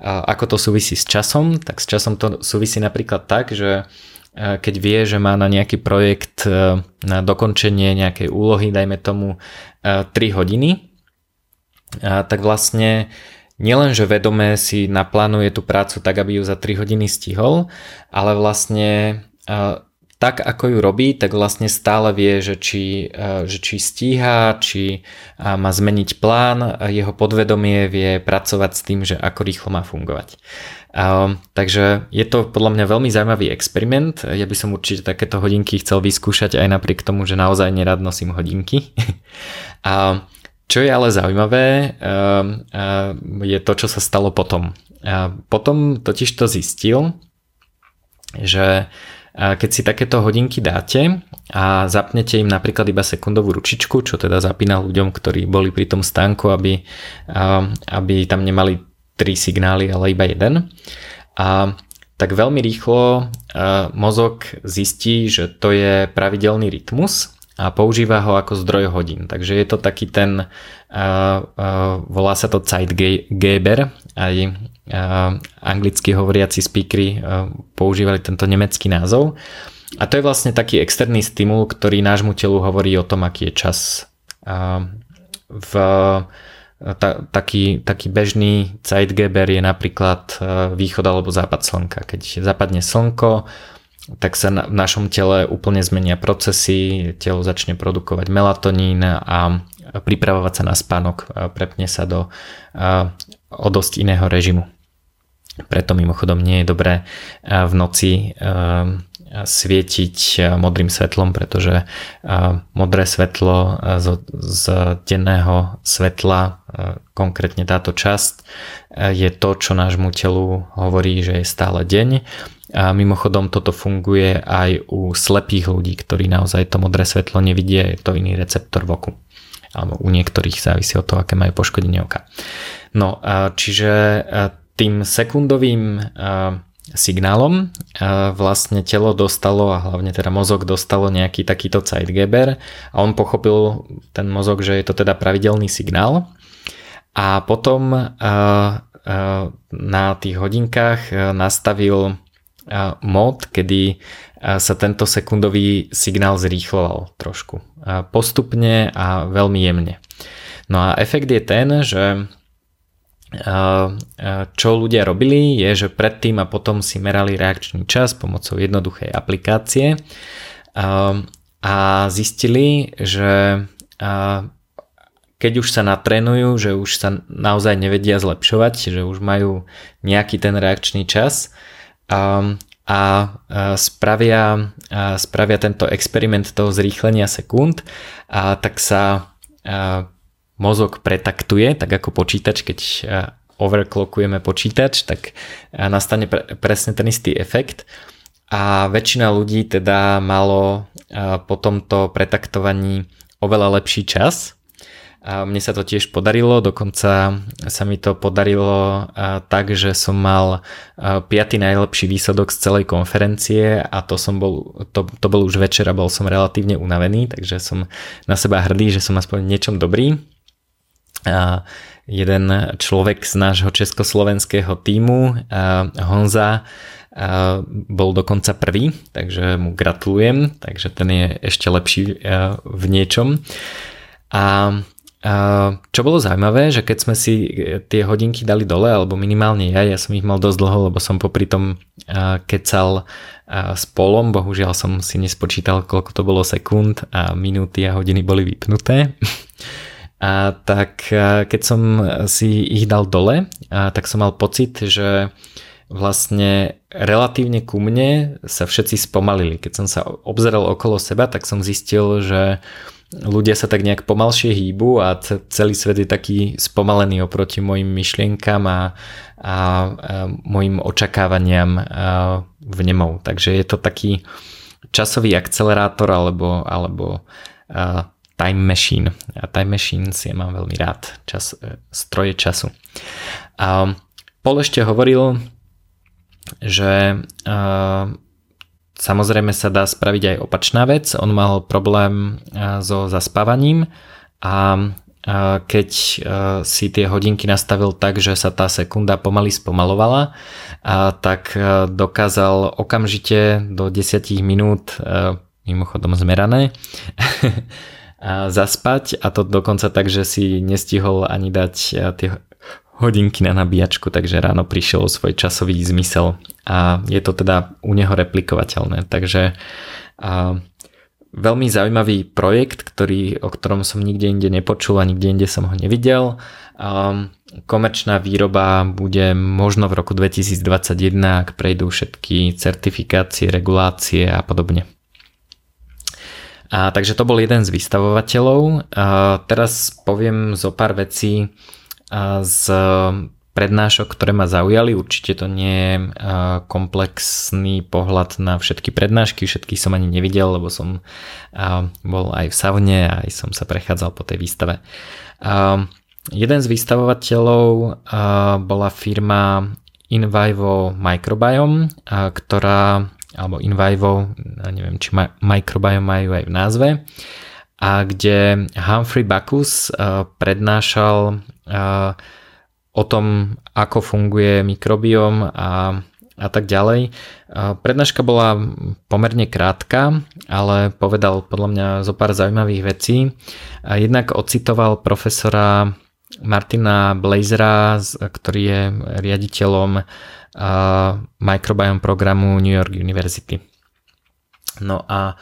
ako to súvisí s časom, tak s časom to súvisí napríklad tak, že keď vie, že má na nejaký projekt e, na dokončenie nejakej úlohy, dajme tomu 3 e, hodiny, tak vlastne nielen, že vedome si naplánuje tú prácu tak, aby ju za 3 hodiny stihol, ale vlastne e, tak ako ju robí, tak vlastne stále vie, že či, e, že či stíha, či má zmeniť plán, jeho podvedomie vie pracovať s tým, že ako rýchlo má fungovať. Takže je to podľa mňa veľmi zaujímavý experiment. Ja by som určite takéto hodinky chcel vyskúšať aj napriek tomu, že naozaj nerad nosím hodinky. A čo je ale zaujímavé, je to, čo sa stalo potom. Potom totiž to zistil, že keď si takéto hodinky dáte a zapnete im napríklad iba sekundovú ručičku, čo teda zapína ľuďom, ktorí boli pri tom stánku, aby, aby tam nemali tri signály, ale iba jeden. A tak veľmi rýchlo mozog zistí, že to je pravidelný rytmus a používa ho ako zdroj hodín. Takže je to taký ten, volá sa to Zeitgeber, aj anglicky hovoriaci speakery používali tento nemecký názov. A to je vlastne taký externý stimul, ktorý nášmu telu hovorí o tom, aký je čas. V ta, taký, taký bežný Zeitgeber je napríklad východ alebo západ slnka. Keď zapadne slnko, tak sa v našom tele úplne zmenia procesy, telo začne produkovať melatonín a pripravovať sa na spánok, prepne sa do o dosť iného režimu. Preto mimochodom nie je dobré v noci svietiť modrým svetlom, pretože modré svetlo z, denného svetla, konkrétne táto časť, je to, čo nášmu telu hovorí, že je stále deň a mimochodom toto funguje aj u slepých ľudí, ktorí naozaj to modré svetlo nevidia, je to iný receptor v oku. Alebo u niektorých závisí od toho, aké majú poškodenie oka. No, čiže tým sekundovým signálom vlastne telo dostalo a hlavne teda mozog dostalo nejaký takýto Zeitgeber a on pochopil ten mozog, že je to teda pravidelný signál a potom na tých hodinkách nastavil mod, kedy sa tento sekundový signál zrýchloval trošku. Postupne a veľmi jemne. No a efekt je ten, že čo ľudia robili je, že predtým a potom si merali reakčný čas pomocou jednoduchej aplikácie a zistili, že keď už sa natrénujú, že už sa naozaj nevedia zlepšovať, že už majú nejaký ten reakčný čas, a spravia, spravia tento experiment toho zrýchlenia sekúnd, a tak sa mozog pretaktuje, tak ako počítač, keď overclockujeme počítač, tak nastane pre, presne ten istý efekt a väčšina ľudí teda malo po tomto pretaktovaní oveľa lepší čas a mne sa to tiež podarilo, dokonca sa mi to podarilo tak, že som mal piaty najlepší výsledok z celej konferencie a to som bol, to, to bol už večer a bol som relatívne unavený, takže som na seba hrdý, že som aspoň niečom dobrý. Jeden človek z nášho československého týmu, Honza, bol dokonca prvý, takže mu gratulujem, takže ten je ešte lepší v niečom. A čo bolo zaujímavé, že keď sme si tie hodinky dali dole, alebo minimálne ja, ja som ich mal dosť dlho, lebo som popri tom kecal s polom, bohužiaľ som si nespočítal, koľko to bolo sekúnd a minúty a hodiny boli vypnuté. A tak keď som si ich dal dole, tak som mal pocit, že vlastne relatívne ku mne sa všetci spomalili. Keď som sa obzeral okolo seba, tak som zistil, že ľudia sa tak nejak pomalšie hýbu a celý svet je taký spomalený oproti mojim myšlienkam a, a, a mojim očakávaniam vnemov. Takže je to taký časový akcelerátor alebo, alebo a, time machine. A time machine si mám veľmi rád. Čas, e, stroje času. A Paul ešte hovoril, že a, Samozrejme sa dá spraviť aj opačná vec. On mal problém so zaspávaním a keď si tie hodinky nastavil tak, že sa tá sekunda pomaly spomalovala, tak dokázal okamžite do 10 minút, mimochodom zmerané, zaspať a to dokonca tak, že si nestihol ani dať tie hodinky na nabíjačku, takže ráno prišiel svoj časový zmysel a je to teda u neho replikovateľné. Takže a, veľmi zaujímavý projekt, ktorý, o ktorom som nikde inde nepočul a nikde inde som ho nevidel. A, komerčná výroba bude možno v roku 2021, ak prejdú všetky certifikácie, regulácie a podobne. A, takže to bol jeden z vystavovateľov. A, teraz poviem zo pár vecí, z prednášok, ktoré ma zaujali. Určite to nie je komplexný pohľad na všetky prednášky, všetky som ani nevidel, lebo som bol aj v saune a aj som sa prechádzal po tej výstave. Jeden z vystavovateľov bola firma Invivo Microbiome, ktorá alebo Invivo, neviem či Microbiome majú aj v názve, a kde Humphrey Bacchus prednášal o tom, ako funguje mikrobióm a, a tak ďalej. Prednáška bola pomerne krátka, ale povedal podľa mňa zo pár zaujímavých vecí. Jednak ocitoval profesora Martina Blazera, ktorý je riaditeľom microbiome programu New York University. No a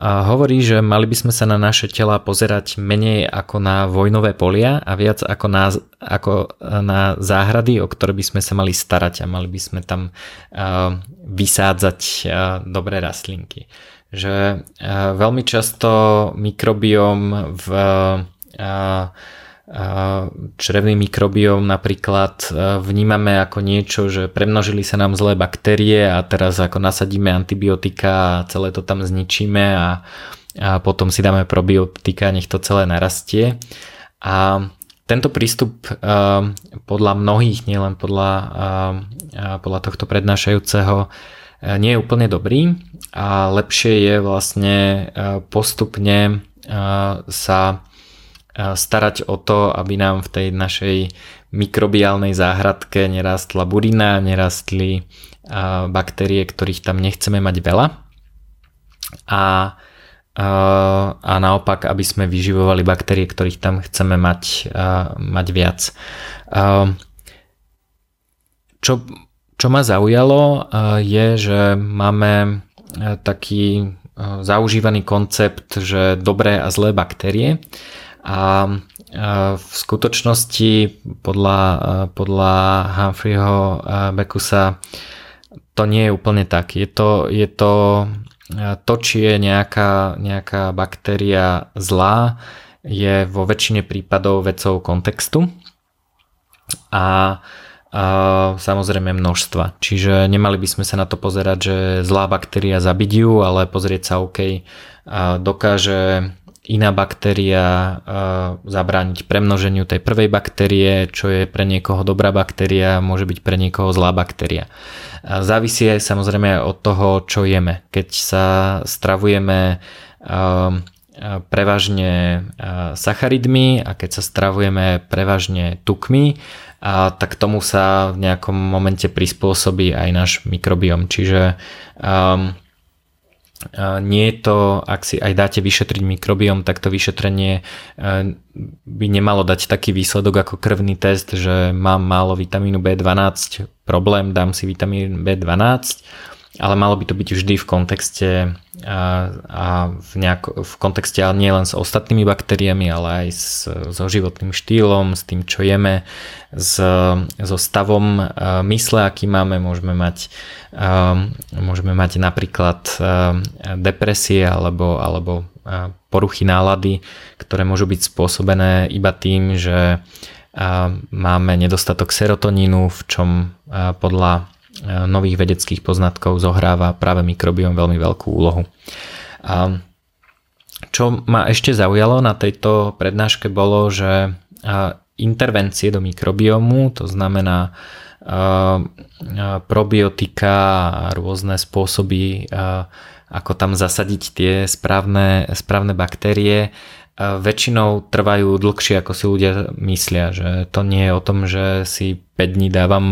hovorí, že mali by sme sa na naše tela pozerať menej ako na vojnové polia a viac ako na, ako na záhrady, o ktoré by sme sa mali starať a mali by sme tam uh, vysádzať uh, dobré rastlinky. Že uh, veľmi často mikrobióm v uh, črevný mikrobióm napríklad vnímame ako niečo, že premnožili sa nám zlé baktérie a teraz ako nasadíme antibiotika a celé to tam zničíme a, a potom si dáme probiotika, nech to celé narastie. A tento prístup podľa mnohých, nielen podľa, podľa tohto prednášajúceho, nie je úplne dobrý a lepšie je vlastne postupne sa starať o to, aby nám v tej našej mikrobiálnej záhradke nerastla burina, nerastli baktérie, ktorých tam nechceme mať veľa. A, a naopak, aby sme vyživovali baktérie, ktorých tam chceme mať, mať viac. Čo, čo ma zaujalo je, že máme taký zaužívaný koncept, že dobré a zlé baktérie a v skutočnosti podľa, podľa Humphreyho Bekusa to nie je úplne tak. Je to, je to, to či je nejaká, nejaká baktéria zlá, je vo väčšine prípadov vecou kontextu a, a samozrejme množstva. Čiže nemali by sme sa na to pozerať, že zlá baktéria zabiť ju, ale pozrieť sa, OK, dokáže iná baktéria zabrániť premnoženiu tej prvej baktérie, čo je pre niekoho dobrá baktéria, môže byť pre niekoho zlá baktéria. Závisí aj samozrejme od toho, čo jeme. Keď sa stravujeme prevažne sacharidmi a keď sa stravujeme prevažne tukmi, a tak tomu sa v nejakom momente prispôsobí aj náš mikrobiom. Čiže um, nie je to, ak si aj dáte vyšetriť mikrobiom, tak to vyšetrenie by nemalo dať taký výsledok ako krvný test, že mám málo vitamínu B12, problém, dám si vitamín B12 ale malo by to byť vždy v kontexte a, a v, nejako, v kontexte nie len s ostatnými baktériami, ale aj s, so životným štýlom, s tým, čo jeme, s, so stavom mysle, aký máme. Môžeme mať, môžeme mať napríklad depresie alebo, alebo poruchy nálady, ktoré môžu byť spôsobené iba tým, že máme nedostatok serotonínu, v čom podľa nových vedeckých poznatkov zohráva práve mikrobiom veľmi veľkú úlohu. A čo ma ešte zaujalo na tejto prednáške bolo, že intervencie do mikrobiomu, to znamená probiotika a rôzne spôsoby, ako tam zasadiť tie správne, správne baktérie, väčšinou trvajú dlhšie, ako si ľudia myslia, že to nie je o tom, že si 5 dní dávam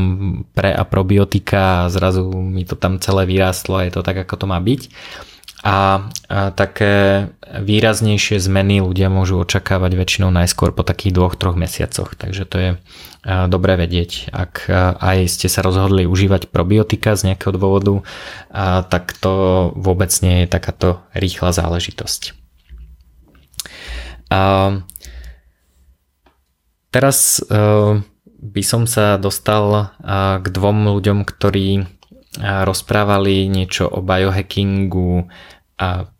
pre a probiotika a zrazu mi to tam celé vyrástlo a je to tak, ako to má byť. A, a také výraznejšie zmeny ľudia môžu očakávať väčšinou najskôr po takých dvoch, troch mesiacoch. Takže to je dobré vedieť. Ak aj ste sa rozhodli užívať probiotika z nejakého dôvodu, tak to vôbec nie je takáto rýchla záležitosť. A teraz uh, by som sa dostal uh, k dvom ľuďom, ktorí uh, rozprávali niečo o biohackingu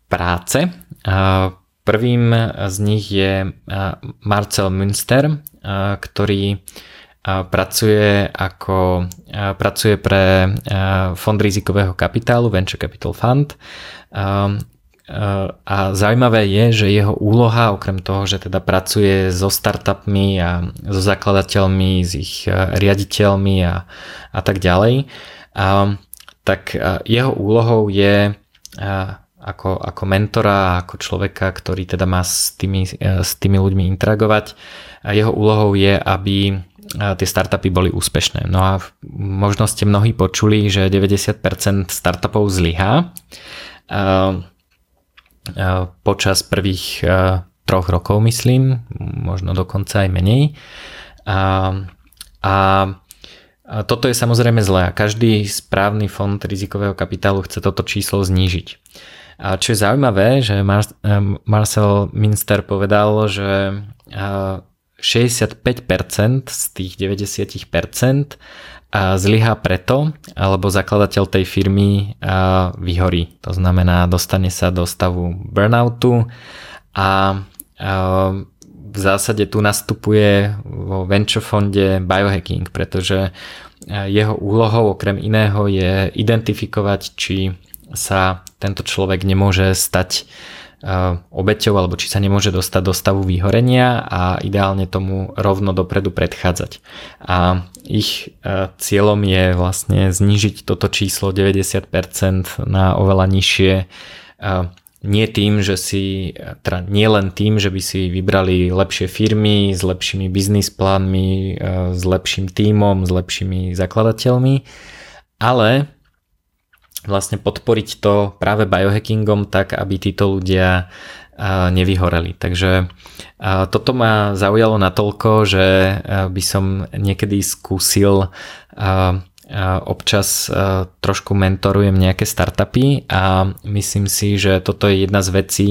práce. Prvým z nich je Marcel Münster, ktorý pracuje ako pracuje pre fond rizikového kapitálu Venture Capital Fund a zaujímavé je, že jeho úloha, okrem toho, že teda pracuje so startupmi a so zakladateľmi, s ich e, riaditeľmi a, a tak ďalej, a, tak e, jeho úlohou je e, ako, ako mentora, ako človeka, ktorý teda má s tými, s tými ľuďmi interagovať. A jeho úlohou je, aby tie startupy boli úspešné. No a možno ste mnohí počuli, že 90% startupov zlyhá počas prvých troch rokov, myslím, možno dokonca aj menej. A, a toto je samozrejme zlé každý správny fond rizikového kapitálu chce toto číslo znížiť. A čo je zaujímavé, že Mar- Marcel Minster povedal, že 65% z tých 90% zlyhá preto, alebo zakladateľ tej firmy vyhorí. To znamená, dostane sa do stavu burnoutu a v zásade tu nastupuje vo venture fonde biohacking, pretože jeho úlohou okrem iného je identifikovať, či sa tento človek nemôže stať obeťou alebo či sa nemôže dostať do stavu vyhorenia a ideálne tomu rovno dopredu predchádzať. A ich cieľom je vlastne znižiť toto číslo 90% na oveľa nižšie nie tým, že si, teda nie len tým, že by si vybrali lepšie firmy s lepšími biznis plánmi, s lepším tímom, s lepšími zakladateľmi, ale vlastne podporiť to práve biohackingom tak, aby títo ľudia nevyhoreli. Takže toto ma zaujalo natoľko, že by som niekedy skúsil občas trošku mentorujem nejaké startupy a myslím si, že toto je jedna z vecí,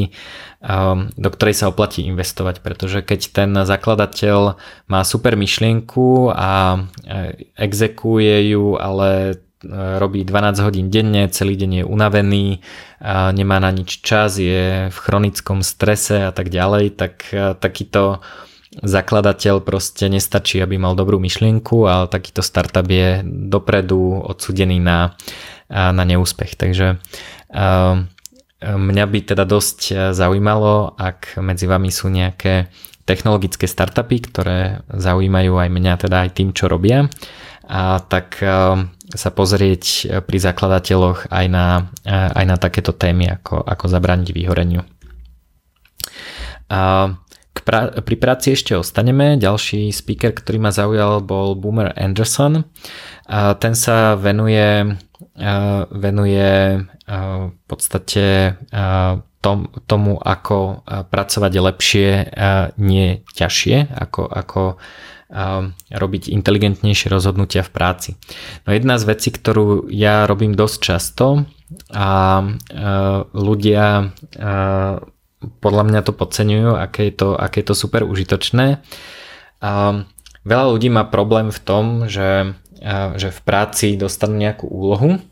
do ktorej sa oplatí investovať, pretože keď ten zakladateľ má super myšlienku a exekuje ju, ale robí 12 hodín denne, celý deň je unavený, a nemá na nič čas, je v chronickom strese a tak ďalej, tak takýto zakladateľ proste nestačí, aby mal dobrú myšlienku, ale takýto startup je dopredu odsudený na, na neúspech. Takže mňa by teda dosť zaujímalo, ak medzi vami sú nejaké technologické startupy, ktoré zaujímajú aj mňa, teda aj tým, čo robia a tak sa pozrieť pri zakladateľoch aj na, aj na takéto témy, ako, ako zabrániť vyhoreniu. K k pra- pri práci ešte ostaneme. Ďalší speaker, ktorý ma zaujal, bol Boomer Anderson. A ten sa venuje, venuje v podstate tom, tomu, ako pracovať lepšie, nie ťažšie, ako, ako robiť inteligentnejšie rozhodnutia v práci. No jedna z vecí, ktorú ja robím dosť často a ľudia podľa mňa to podceňujú, aké je to, aké je to super užitočné. A veľa ľudí má problém v tom, že, že v práci dostanú nejakú úlohu,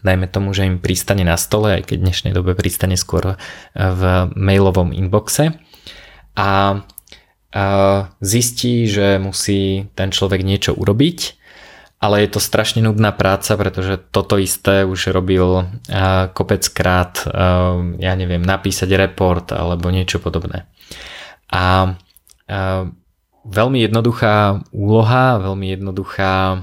dajme tomu, že im pristane na stole, aj keď v dnešnej dobe pristane skôr v mailovom inboxe a zistí, že musí ten človek niečo urobiť ale je to strašne nudná práca, pretože toto isté už robil kopec krát, ja neviem, napísať report alebo niečo podobné. A veľmi jednoduchá úloha, veľmi, jednoduchá,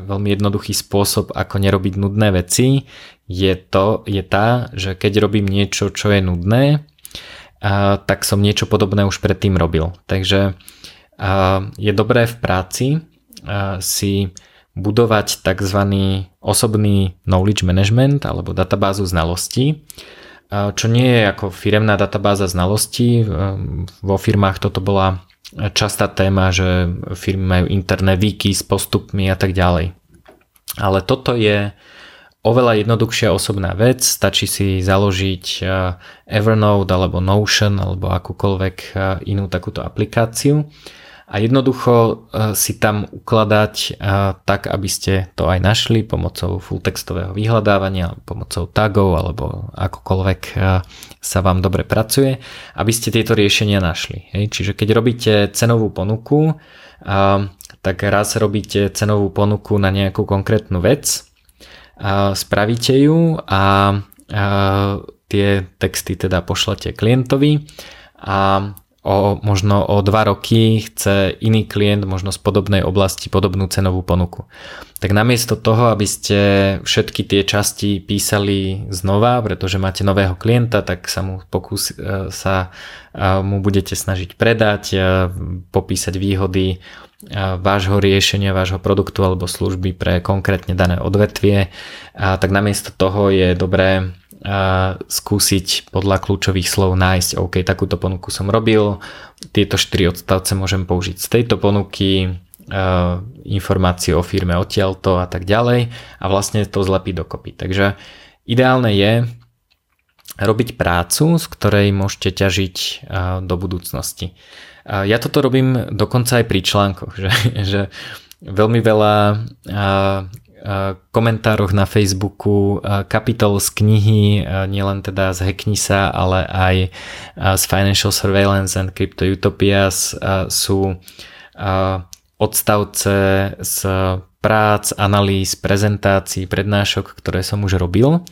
veľmi jednoduchý spôsob, ako nerobiť nudné veci, je, to, je tá, že keď robím niečo, čo je nudné, tak som niečo podobné už predtým robil. Takže je dobré v práci si budovať tzv. osobný knowledge management alebo databázu znalostí, čo nie je ako firemná databáza znalostí. Vo firmách toto bola častá téma, že firmy majú interné wiki s postupmi a tak ďalej. Ale toto je oveľa jednoduchšia osobná vec, stačí si založiť Evernote alebo Notion alebo akúkoľvek inú takúto aplikáciu a jednoducho e, si tam ukladať tak, aby ste to aj našli pomocou full textového vyhľadávania, pomocou tagov alebo akokoľvek sa vám dobre pracuje, aby ste tieto riešenia našli. Hej. Čiže keď robíte cenovú ponuku, tak raz robíte cenovú ponuku na nejakú konkrétnu vec, spravíte ju a tie texty teda pošlete klientovi a o možno o dva roky chce iný klient možno z podobnej oblasti podobnú cenovú ponuku. Tak namiesto toho, aby ste všetky tie časti písali znova, pretože máte nového klienta, tak sa mu pokus, e, sa e, mu budete snažiť predať, e, popísať výhody vášho riešenia, vášho produktu alebo služby pre konkrétne dané odvetvie. Tak namiesto toho je dobré skúsiť podľa kľúčových slov nájsť, OK, takúto ponuku som robil, tieto 4 odstavce môžem použiť z tejto ponuky, informácie o firme odtiaľto a tak ďalej a vlastne to zlepiť dokopy. Takže ideálne je robiť prácu, z ktorej môžete ťažiť do budúcnosti. Ja toto robím dokonca aj pri článkoch, že, že veľmi veľa komentároch na Facebooku, kapitol z knihy, nielen teda z Hackni sa, ale aj z Financial Surveillance and Crypto Utopias sú odstavce z prác, analýz, prezentácií, prednášok, ktoré som už robil.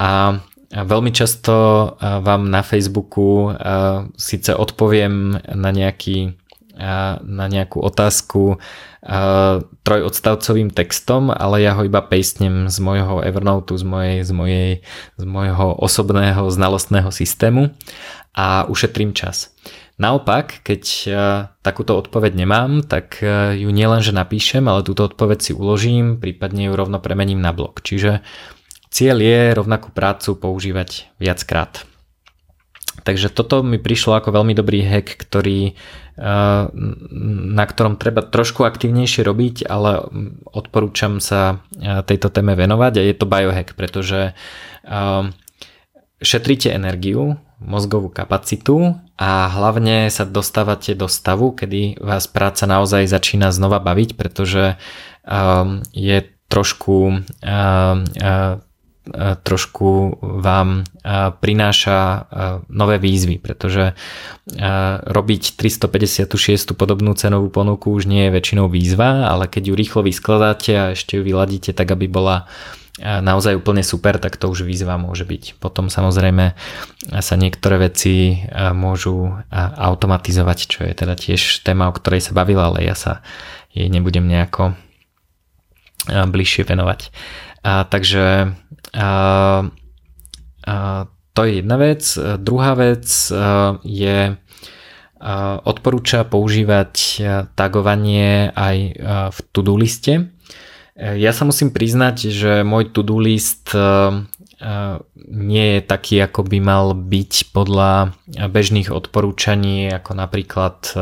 A veľmi často vám na Facebooku síce odpoviem na nejaký na nejakú otázku trojodstavcovým textom, ale ja ho iba pastnem z môjho Evernote, z, mojej, z, mojej, z mojho osobného znalostného systému a ušetrím čas. Naopak, keď takúto odpoveď nemám, tak ju nielenže napíšem, ale túto odpoveď si uložím, prípadne ju rovno premením na blog. Čiže cieľ je rovnakú prácu používať viackrát. Takže toto mi prišlo ako veľmi dobrý hack, ktorý na ktorom treba trošku aktivnejšie robiť, ale odporúčam sa tejto téme venovať a je to biohack, pretože šetríte energiu, mozgovú kapacitu a hlavne sa dostávate do stavu, kedy vás práca naozaj začína znova baviť, pretože je trošku trošku vám prináša nové výzvy, pretože robiť 356 podobnú cenovú ponuku už nie je väčšinou výzva, ale keď ju rýchlo vyskladáte a ešte ju vyladíte tak, aby bola naozaj úplne super, tak to už výzva môže byť. Potom samozrejme sa niektoré veci môžu automatizovať, čo je teda tiež téma, o ktorej sa bavila, ale ja sa jej nebudem nejako bližšie venovať. A, takže a, a, to je jedna vec. Druhá vec je odporúča používať tagovanie aj v to-do liste. Ja sa musím priznať, že môj to-do list nie je taký, ako by mal byť podľa bežných odporúčaní, ako napríklad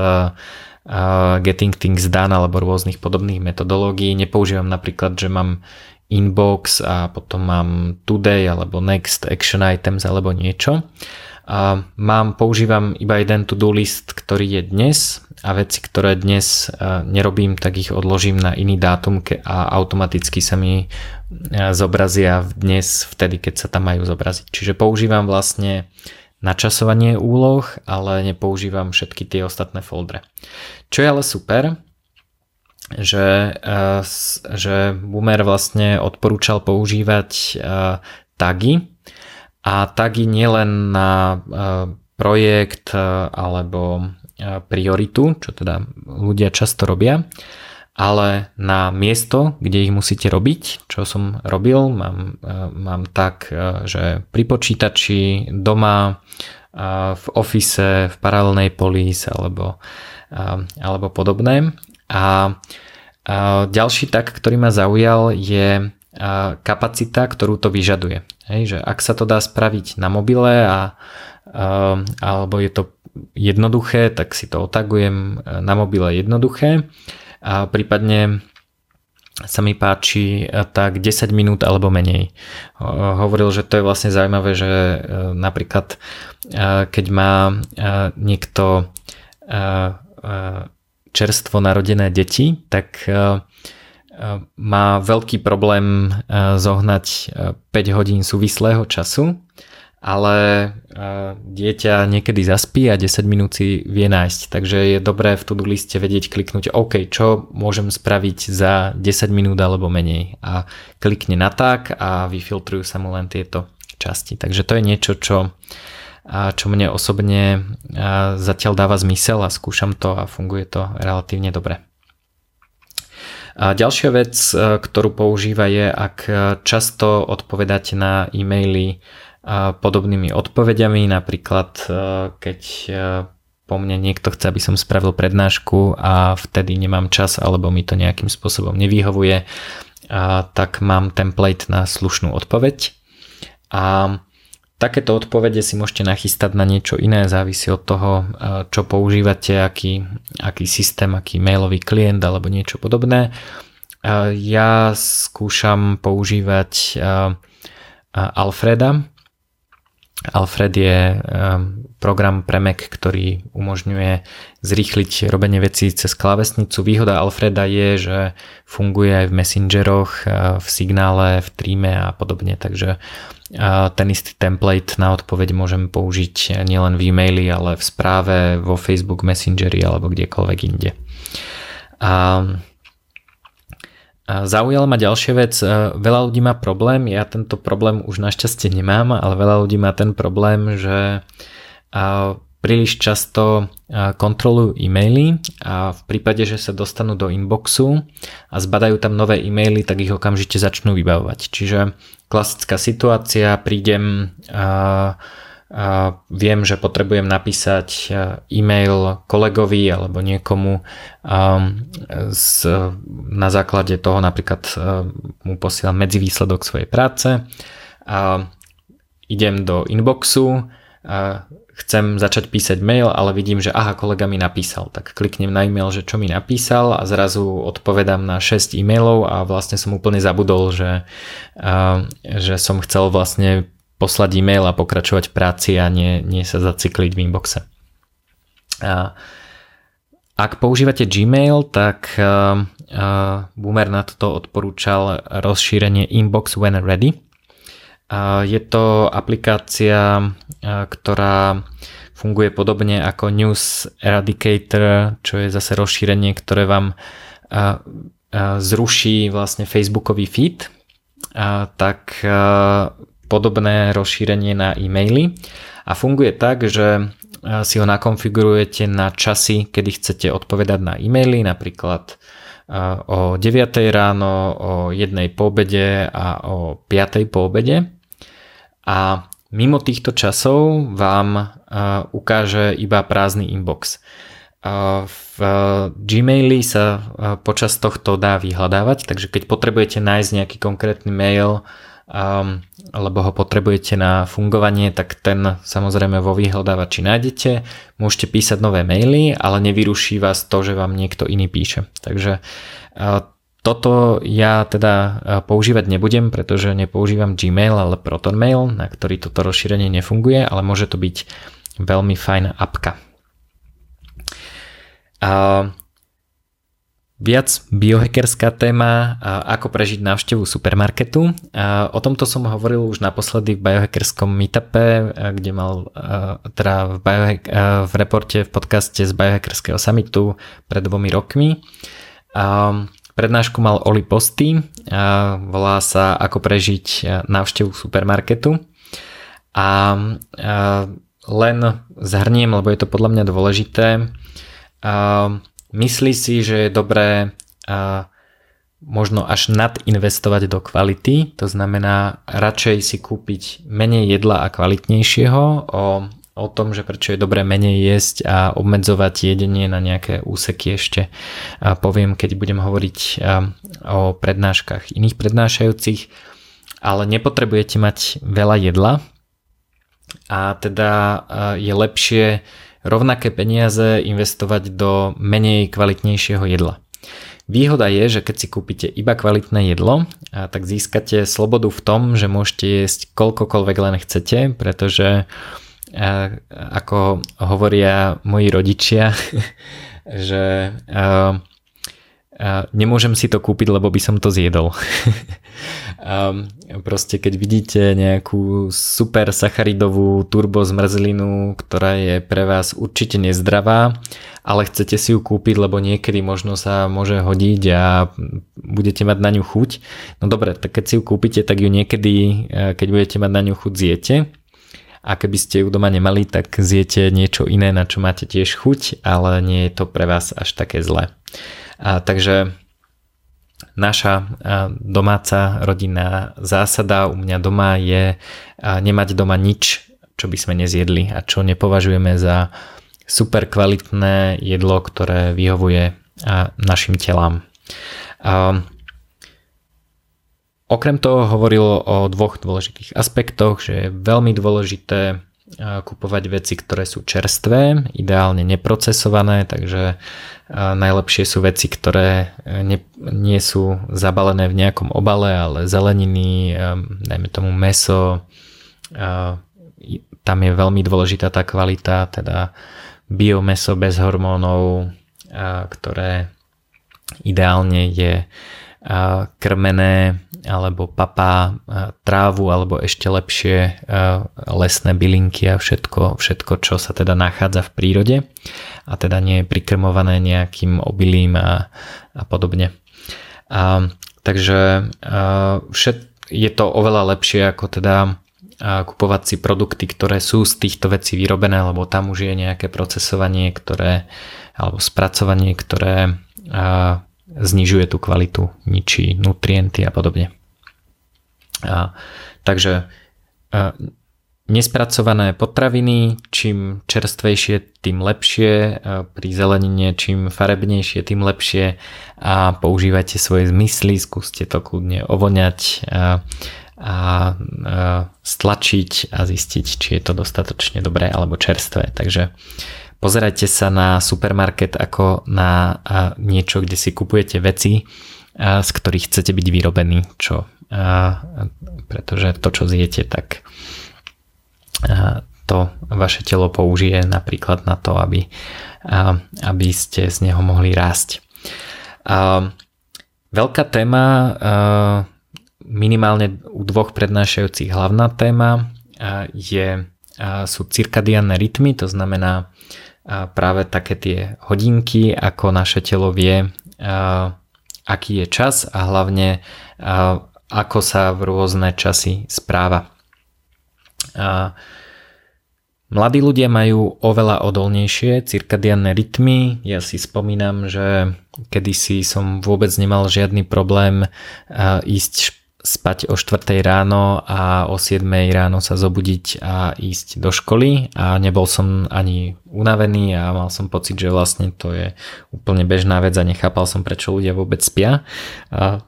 Getting Things Done alebo rôznych podobných metodológií. Nepoužívam napríklad, že mám inbox a potom mám today alebo next action items alebo niečo. A mám, používam iba jeden to-do list, ktorý je dnes a veci, ktoré dnes nerobím, tak ich odložím na iný dátum a automaticky sa mi zobrazia dnes vtedy, keď sa tam majú zobraziť. Čiže používam vlastne načasovanie úloh, ale nepoužívam všetky tie ostatné foldre. Čo je ale super, že, eh, že Boomer vlastne odporúčal používať eh, tagy. A tagy nielen na eh, projekt alebo prioritu, čo teda ľudia často robia, ale na miesto, kde ich musíte robiť, čo som robil, mám, mám tak, že pri počítači, doma, v ofise, v paralelnej polis alebo, alebo podobné a ďalší tak, ktorý ma zaujal je kapacita, ktorú to vyžaduje. Hej, že ak sa to dá spraviť na mobile a, alebo je to jednoduché, tak si to otagujem na mobile jednoduché a prípadne sa mi páči tak 10 minút alebo menej. Hovoril, že to je vlastne zaujímavé, že e, napríklad keď má niekto čerstvo narodené deti, tak e, e, má veľký problém e, zohnať 5 hodín súvislého času, ale dieťa niekedy zaspí a 10 minút si vie nájsť. Takže je dobré v to-do liste vedieť kliknúť OK, čo môžem spraviť za 10 minút alebo menej. A klikne na tak a vyfiltrujú sa mu len tieto časti. Takže to je niečo, čo a čo mne osobne zatiaľ dáva zmysel a skúšam to a funguje to relatívne dobre. A ďalšia vec, e, ktorú používa je, ak často odpovedáte na e-maily podobnými odpovediami, napríklad e, keď e, po mne niekto chce, aby som spravil prednášku a vtedy nemám čas alebo mi to nejakým spôsobom nevyhovuje, tak mám template na slušnú odpoveď. A Takéto odpovede si môžete nachystať na niečo iné, závisí od toho, čo používate, aký, aký systém, aký mailový klient alebo niečo podobné. Ja skúšam používať Alfreda, Alfred je ehm, program pre Mac, ktorý umožňuje zrýchliť robenie vecí cez klávesnicu. Výhoda Alfreda je, že funguje aj v messengeroch, eh, v signále, v Tríme a podobne, takže eh, ten istý template na odpoveď môžem použiť nielen v e-maili, ale v správe, vo Facebook Messengeri alebo kdekoľvek inde. A Zaujala ma ďalšia vec, e, veľa ľudí má problém, ja tento problém už našťastie nemám, ale veľa ľudí má ten problém, že príliš často kontrolujú e-maily a v prípade, že sa dostanú do inboxu a zbadajú tam nové e-maily, tak ich okamžite začnú vybavovať. Čiže klasická situácia, prídem viem, že potrebujem napísať e, e-mail kolegovi alebo niekomu z, na základe toho napríklad e, mu posielam medzivýsledok svojej práce. A idem do inboxu a chcem začať písať mail, ale vidím, že aha, kolega mi napísal, tak kliknem na e-mail, že čo mi napísal a zrazu odpovedám na 6 e-mailov a vlastne som úplne zabudol, že, že som chcel vlastne poslať e-mail a pokračovať v práci a nie, nie sa zacykliť v inboxe. A ak používate Gmail, tak uh, Boomer na toto odporúčal rozšírenie Inbox When Ready. Uh, je to aplikácia, uh, ktorá funguje podobne ako News Eradicator, čo je zase rozšírenie, ktoré vám uh, zruší vlastne Facebookový feed. Tak podobné rozšírenie na e-maily a funguje tak, že e, si ho nakonfigurujete na časy, kedy chcete odpovedať na e-maily, napríklad e, o 9 ráno, o 1 po obede a o 5 po obede. A mimo týchto časov vám ukáže iba prázdny inbox. V Gmaili sa počas tohto dá vyhľadávať, takže keď potrebujete nájsť nejaký konkrétny mail, um, lebo ho potrebujete na fungovanie, tak ten samozrejme vo vyhľadávači nájdete. Môžete písať nové maily, ale nevyruší vás to, že vám niekto iný píše. Takže uh, toto ja teda používať nebudem, pretože nepoužívam Gmail, ale ProtonMail, na ktorý toto rozšírenie nefunguje, ale môže to byť veľmi fajn apka. A viac biohackerská téma, ako prežiť návštevu supermarketu. O tomto som hovoril už naposledy v biohackerskom meetupe, kde mal teda v, biohack, v reporte v podcaste z biohackerského summitu pred dvomi rokmi. Prednášku mal Oli Posty, volá sa Ako prežiť návštevu supermarketu. A len zhrniem, lebo je to podľa mňa dôležité myslí si, že je dobré možno až nadinvestovať do kvality, to znamená radšej si kúpiť menej jedla a kvalitnejšieho o, o tom, že prečo je dobré menej jesť a obmedzovať jedenie na nejaké úseky ešte. A poviem, keď budem hovoriť o prednáškach iných prednášajúcich, ale nepotrebujete mať veľa jedla. A teda je lepšie rovnaké peniaze investovať do menej kvalitnejšieho jedla. Výhoda je, že keď si kúpite iba kvalitné jedlo, tak získate slobodu v tom, že môžete jesť koľkokoľvek len chcete, pretože ako hovoria moji rodičia, že nemôžem si to kúpiť, lebo by som to zjedol. proste keď vidíte nejakú super sacharidovú turbo zmrzlinu, ktorá je pre vás určite nezdravá, ale chcete si ju kúpiť, lebo niekedy možno sa môže hodiť a budete mať na ňu chuť. No dobre, tak keď si ju kúpite, tak ju niekedy, e, keď budete mať na ňu chuť, zjete. A keby ste ju doma nemali, tak zjete niečo iné, na čo máte tiež chuť, ale nie je to pre vás až také zlé. A, takže naša domáca rodinná zásada u mňa doma je nemať doma nič, čo by sme nezjedli a čo nepovažujeme za super kvalitné jedlo, ktoré vyhovuje našim telám. Okrem toho hovoril o dvoch dôležitých aspektoch, že je veľmi dôležité kupovať veci, ktoré sú čerstvé, ideálne neprocesované, takže najlepšie sú veci, ktoré e, ne, nie sú zabalené v nejakom obale, ale zeleniny, dajme tomu meso, tam je veľmi dôležitá tá kvalita, teda biomeso bez hormónov, ktoré ideálne je krmené alebo papá trávu alebo ešte lepšie lesné bylinky a všetko, všetko, čo sa teda nachádza v prírode a teda nie je prikrmované nejakým obilím a, a podobne. A, takže a, všet, je to oveľa lepšie ako teda kupovať si produkty, ktoré sú z týchto vecí vyrobené, lebo tam už je nejaké procesovanie, ktoré, alebo spracovanie, ktoré znižuje tú kvalitu, ničí nutrienty a podobne. A, takže a, nespracované potraviny, čím čerstvejšie, tým lepšie, pri zelenine čím farebnejšie, tým lepšie a používajte svoje zmysly, skúste to kľudne ovoňať a, a, stlačiť a zistiť, či je to dostatočne dobré alebo čerstvé. Takže Pozerajte sa na supermarket ako na niečo, kde si kupujete veci, z ktorých chcete byť vyrobení, čo, pretože to, čo zjete, tak to vaše telo použije napríklad na to, aby, aby ste z neho mohli rásť. Veľká téma, minimálne u dvoch prednášajúcich hlavná téma je, sú cirkadiánne rytmy, to znamená práve také tie hodinky, ako naše telo vie, aký je čas a hlavne ako sa v rôzne časy správa. Mladí ľudia majú oveľa odolnejšie cirkadianné rytmy. Ja si spomínam, že kedysi som vôbec nemal žiadny problém ísť spať o 4 ráno a o 7 ráno sa zobudiť a ísť do školy a nebol som ani unavený a mal som pocit, že vlastne to je úplne bežná vec a nechápal som, prečo ľudia vôbec spia. A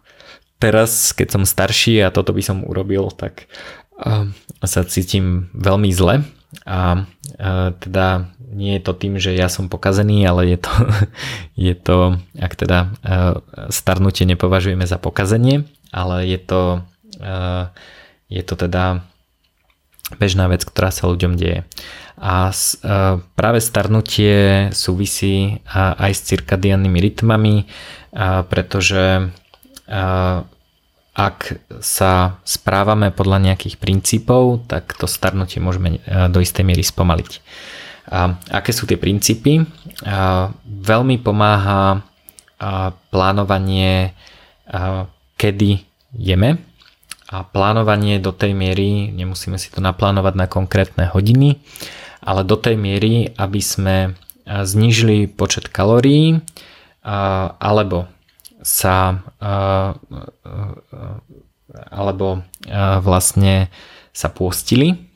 teraz, keď som starší a toto by som urobil, tak sa cítim veľmi zle a teda nie je to tým, že ja som pokazený, ale je to, je to ak teda starnutie nepovažujeme za pokazenie, ale je to, je to teda bežná vec, ktorá sa ľuďom deje. A práve starnutie súvisí aj s cirkadiannými rytmami, pretože ak sa správame podľa nejakých princípov, tak to starnutie môžeme e, do istej miery spomaliť. A aké sú tie princípy? A veľmi pomáha plánovanie, kedy jeme a plánovanie do tej miery, nemusíme si to naplánovať na konkrétne hodiny, ale do tej miery, aby sme znížili počet kalórií alebo sa alebo vlastne sa pôstili.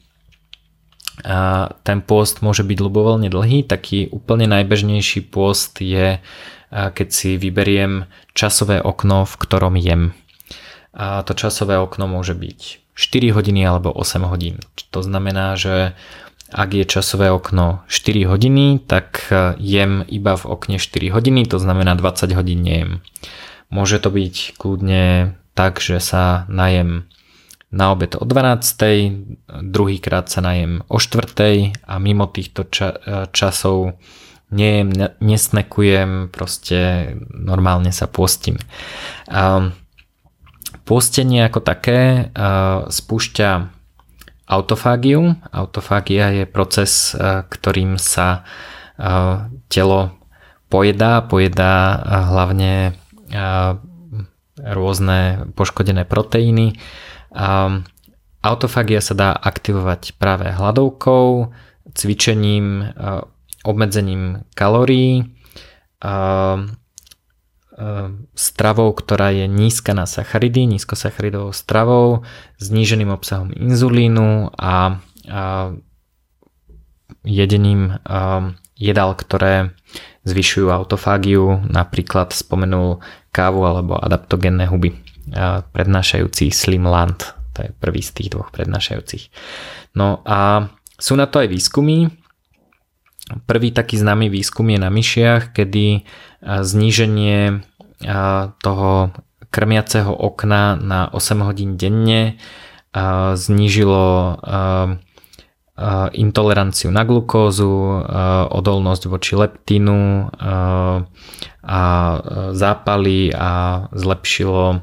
Ten pôst môže byť ľubovoľne dlhý, taký úplne najbežnejší pôst je, keď si vyberiem časové okno, v ktorom jem. A to časové okno môže byť 4 hodiny alebo 8 hodín. To znamená, že ak je časové okno 4 hodiny, tak e, jem iba v okne 4 hodiny, to znamená 20 hodín nejem. Môže to byť kľudne tak, že sa najem na obed o 12. druhýkrát sa najem o 4. a mimo týchto ča- e, časov nejem, nesnekujem, proste normálne sa postím. Postenie ako také uh, spúšťa autofágiu. Autofágia je proces, e, ktorým sa e, telo pojedá, pojedá hlavne e, rôzne poškodené proteíny. Autofágia sa dá aktivovať práve hladovkou, cvičením, obmedzením kalórií, stravou, ktorá je nízka na sacharidy, nízkosacharidovou stravou, zníženým obsahom inzulínu a, a jedením um, jedál, ktoré zvyšujú autofágiu, napríklad spomenul kávu alebo adaptogénne huby, a prednášajúci Slim Land, to je prvý z tých dvoch prednášajúcich. No a sú na to aj výskumy, Prvý taký známy výskum je na myšiach, kedy zníženie toho krmiaceho okna na 8 hodín denne znížilo intoleranciu na glukózu, odolnosť voči leptínu a zápaly a zlepšilo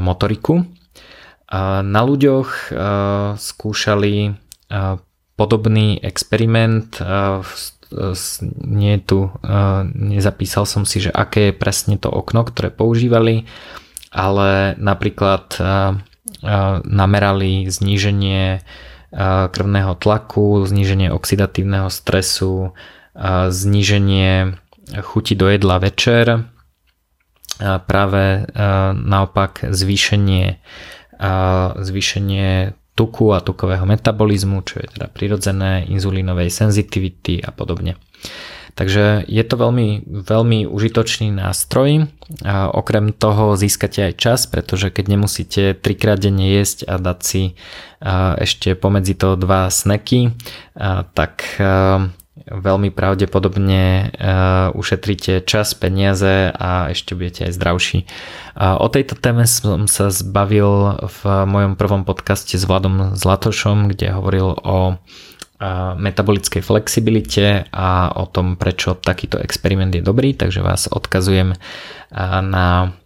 motoriku. Na ľuďoch skúšali podobný experiment. Nie tu, nezapísal som si, že aké je presne to okno, ktoré používali, ale napríklad namerali zníženie krvného tlaku, zníženie oxidatívneho stresu, zníženie chuti do jedla večer, práve naopak zvýšenie, zvýšenie tuku a tukového metabolizmu, čo je teda prirodzené, inzulínovej senzitivity a podobne. Takže je to veľmi, veľmi užitočný nástroj. A okrem toho získate aj čas, pretože keď nemusíte trikrát denne jesť a dať si ešte pomedzi to dva sneky, tak veľmi pravdepodobne uh, ušetríte čas, peniaze a ešte budete aj zdravší. O tejto téme som sa zbavil v mojom prvom podcaste s Vladom Zlatošom, kde hovoril o uh, metabolickej flexibilite a o tom, prečo takýto experiment je dobrý, takže vás odkazujem uh, na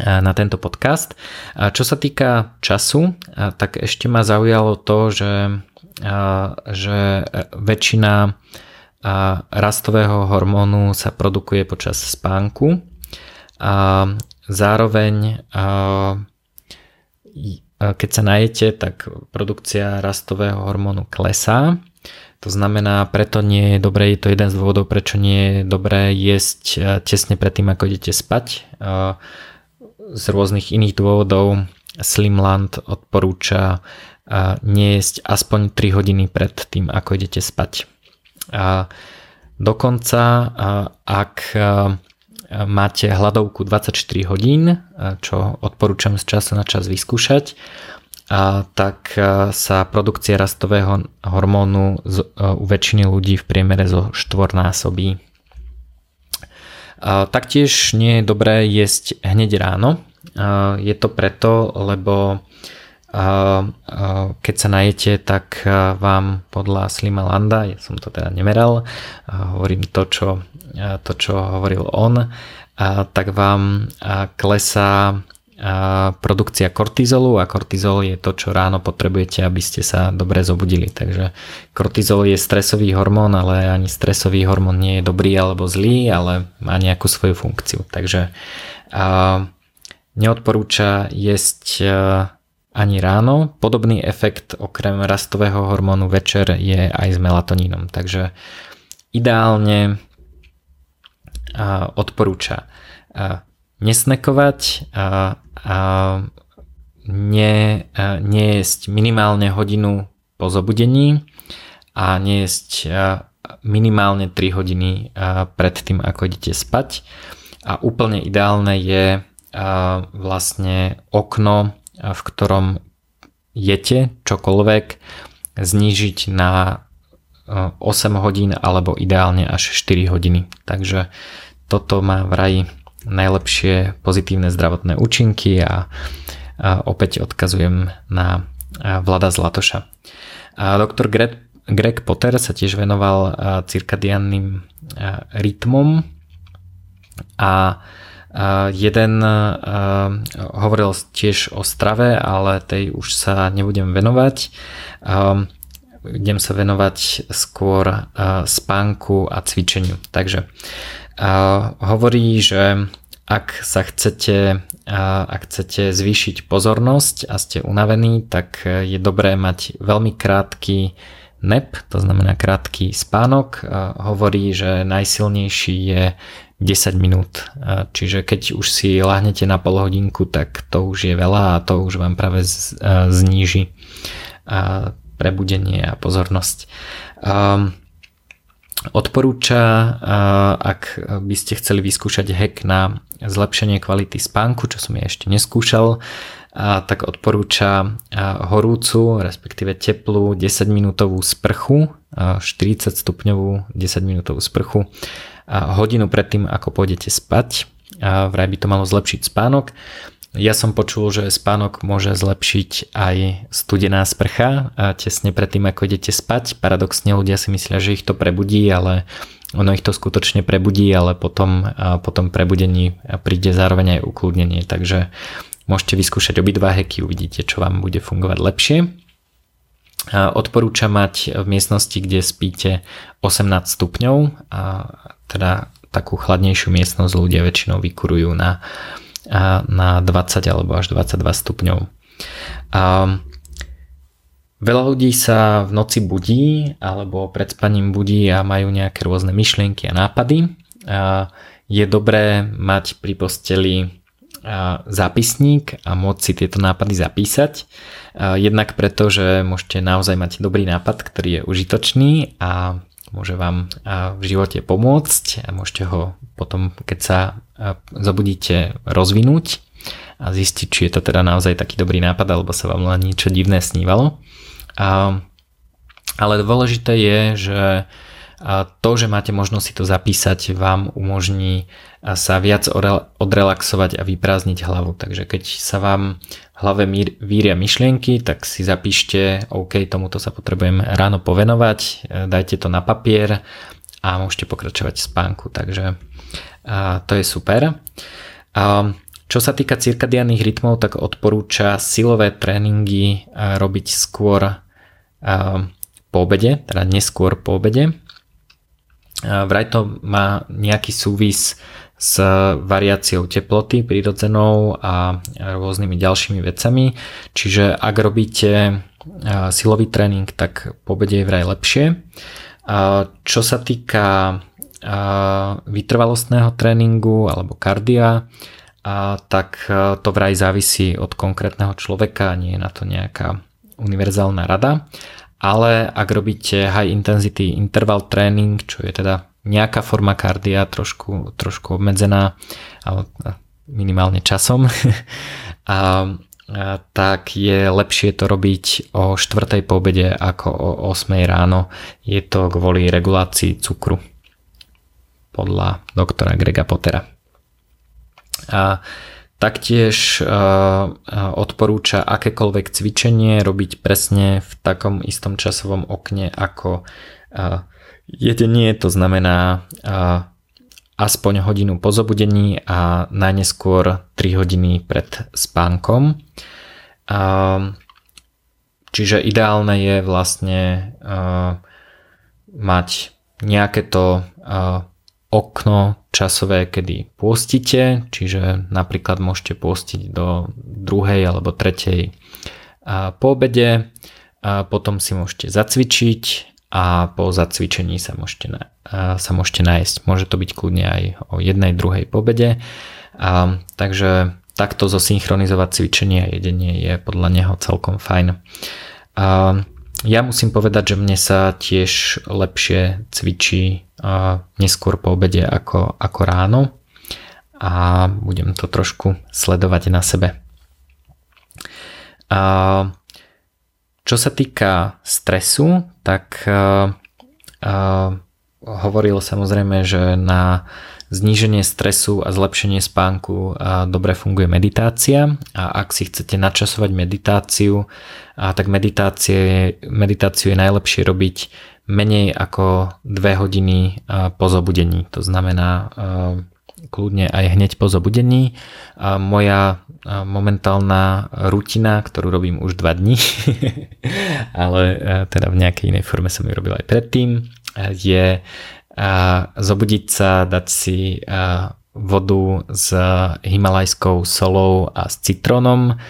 na tento podcast. Čo sa týka času, tak ešte ma zaujalo to, že že väčšina rastového hormónu sa produkuje počas spánku a zároveň keď sa najete, tak produkcia rastového hormónu klesá. To znamená, preto nie je dobré, je to jeden z dôvodov, prečo nie je dobré jesť tesne predtým, ako idete spať z rôznych iných dôvodov Slimland odporúča nejesť aspoň 3 hodiny pred tým, ako idete spať. Dokonca, ak máte hladovku 24 hodín, čo odporúčam z času na čas vyskúšať, tak sa produkcia rastového hormónu u väčšiny ľudí v priemere zo štvornásobí. Taktiež nie je dobré jesť hneď ráno. Je to preto, lebo keď sa najete, tak vám podľa Slima Landa, ja som to teda nemeral, hovorím to, čo, to, čo hovoril on, tak vám klesá produkcia kortizolu a kortizol je to, čo ráno potrebujete, aby ste sa dobre zobudili. Takže kortizol je stresový hormón, ale ani stresový hormón nie je dobrý alebo zlý, ale má nejakú svoju funkciu. Takže neodporúča jesť ani ráno. Podobný efekt okrem rastového hormónu večer je aj s melatonínom. Takže ideálne odporúča nesnekovať a, a nie, nejesť minimálne hodinu po zobudení a nejesť minimálne 3 hodiny pred tým, ako idete spať. A úplne ideálne je vlastne okno v ktorom jete čokoľvek, znížiť na 8 hodín alebo ideálne až 4 hodiny. Takže toto má vraj najlepšie pozitívne zdravotné účinky a, opäť odkazujem na Vlada Zlatoša. Doktor Greg, Potter sa tiež venoval cirkadianným rytmom a Jeden hovoril tiež o strave, ale tej už sa nebudem venovať. Idem sa venovať skôr spánku a cvičeniu. Takže hovorí, že ak sa chcete, ak chcete zvýšiť pozornosť a ste unavení, tak je dobré mať veľmi krátky nap, to znamená krátky spánok. Hovorí, že najsilnejší je 10 minút. Čiže keď už si láhnete na pol hodinku, tak to už je veľa a to už vám práve zníži prebudenie a pozornosť. Odporúča, ak by ste chceli vyskúšať hack na zlepšenie kvality spánku, čo som ja ešte neskúšal, tak odporúča horúcu, respektíve teplú 10 minútovú sprchu, 40 stupňovú 10 minútovú sprchu hodinu predtým, ako pôjdete spať. A vraj by to malo zlepšiť spánok. Ja som počul, že spánok môže zlepšiť aj studená sprcha a tesne predtým, ako idete spať. Paradoxne ľudia si myslia, že ich to prebudí, ale ono ich to skutočne prebudí, ale potom, potom prebudení príde zároveň aj ukludnenie. Takže môžete vyskúšať obidva heky, uvidíte, čo vám bude fungovať lepšie. Odporúča mať v miestnosti, kde spíte 18 stupňov, a teda takú chladnejšiu miestnosť ľudia väčšinou vykurujú na, na 20 alebo až 22 stupňov. A veľa ľudí sa v noci budí alebo pred spaním budí a majú nejaké rôzne myšlienky a nápady. A je dobré mať pri posteli zápisník a môcť si tieto nápady zapísať. Jednak preto, že môžete naozaj mať dobrý nápad, ktorý je užitočný a môže vám v živote pomôcť a môžete ho potom, keď sa zobudíte, rozvinúť a zistiť, či je to teda naozaj taký dobrý nápad, alebo sa vám len niečo divné snívalo. Ale dôležité je, že to, že máte možnosť si to zapísať, vám umožní sa viac odrelaxovať a vyprázdniť hlavu. Takže keď sa vám v hlave víria myšlienky, tak si zapíšte, OK, tomuto sa potrebujem ráno povenovať, e, dajte to na papier a môžete pokračovať v spánku. Takže to je super. Čo sa týka cirkadiánnych rytmov, tak odporúča silové tréningy robiť skôr po obede, teda neskôr po obede Vraj to má nejaký súvis s variáciou teploty prirodzenou a rôznymi ďalšími vecami. Čiže ak robíte silový tréning, tak po je vraj lepšie. Čo sa týka vytrvalostného tréningu alebo kardia, tak to vraj závisí od konkrétneho človeka, nie je na to nejaká univerzálna rada. Ale ak robíte high intensity interval training, čo je teda nejaká forma kardia, trošku, trošku obmedzená, minimálne časom, a, a, tak je lepšie to robiť o 4. po obede ako o 8. ráno. Je to kvôli regulácii cukru podľa doktora Grega Pottera. A taktiež odporúča akékoľvek cvičenie robiť presne v takom istom časovom okne ako jedenie, to znamená aspoň hodinu po zobudení a najneskôr 3 hodiny pred spánkom. Čiže ideálne je vlastne mať nejaké to okno časové, kedy pôstate, čiže napríklad môžete pôstiť do druhej alebo tretej po obede, potom si môžete zacvičiť a po zacvičení sa môžete, sa môžete nájsť. Môže to byť kľudne aj o jednej, druhej pobede. Takže takto zosynchronizovať cvičenie a jedenie je podľa neho celkom fajn. Ja musím povedať, že mne sa tiež lepšie cvičí neskôr po obede ako, ako ráno a budem to trošku sledovať na sebe. Čo sa týka stresu, tak hovoril samozrejme, že na zníženie stresu a zlepšenie spánku dobre funguje meditácia a ak si chcete načasovať meditáciu, tak meditácie, meditáciu je najlepšie robiť menej ako 2 hodiny po zobudení. To znamená kľudne aj hneď po zobudení. Moja momentálna rutina, ktorú robím už 2 dní, ale teda v nejakej inej forme som ju robil aj predtým, je a zobudiť sa, dať si vodu s himalajskou solou a s citrónom.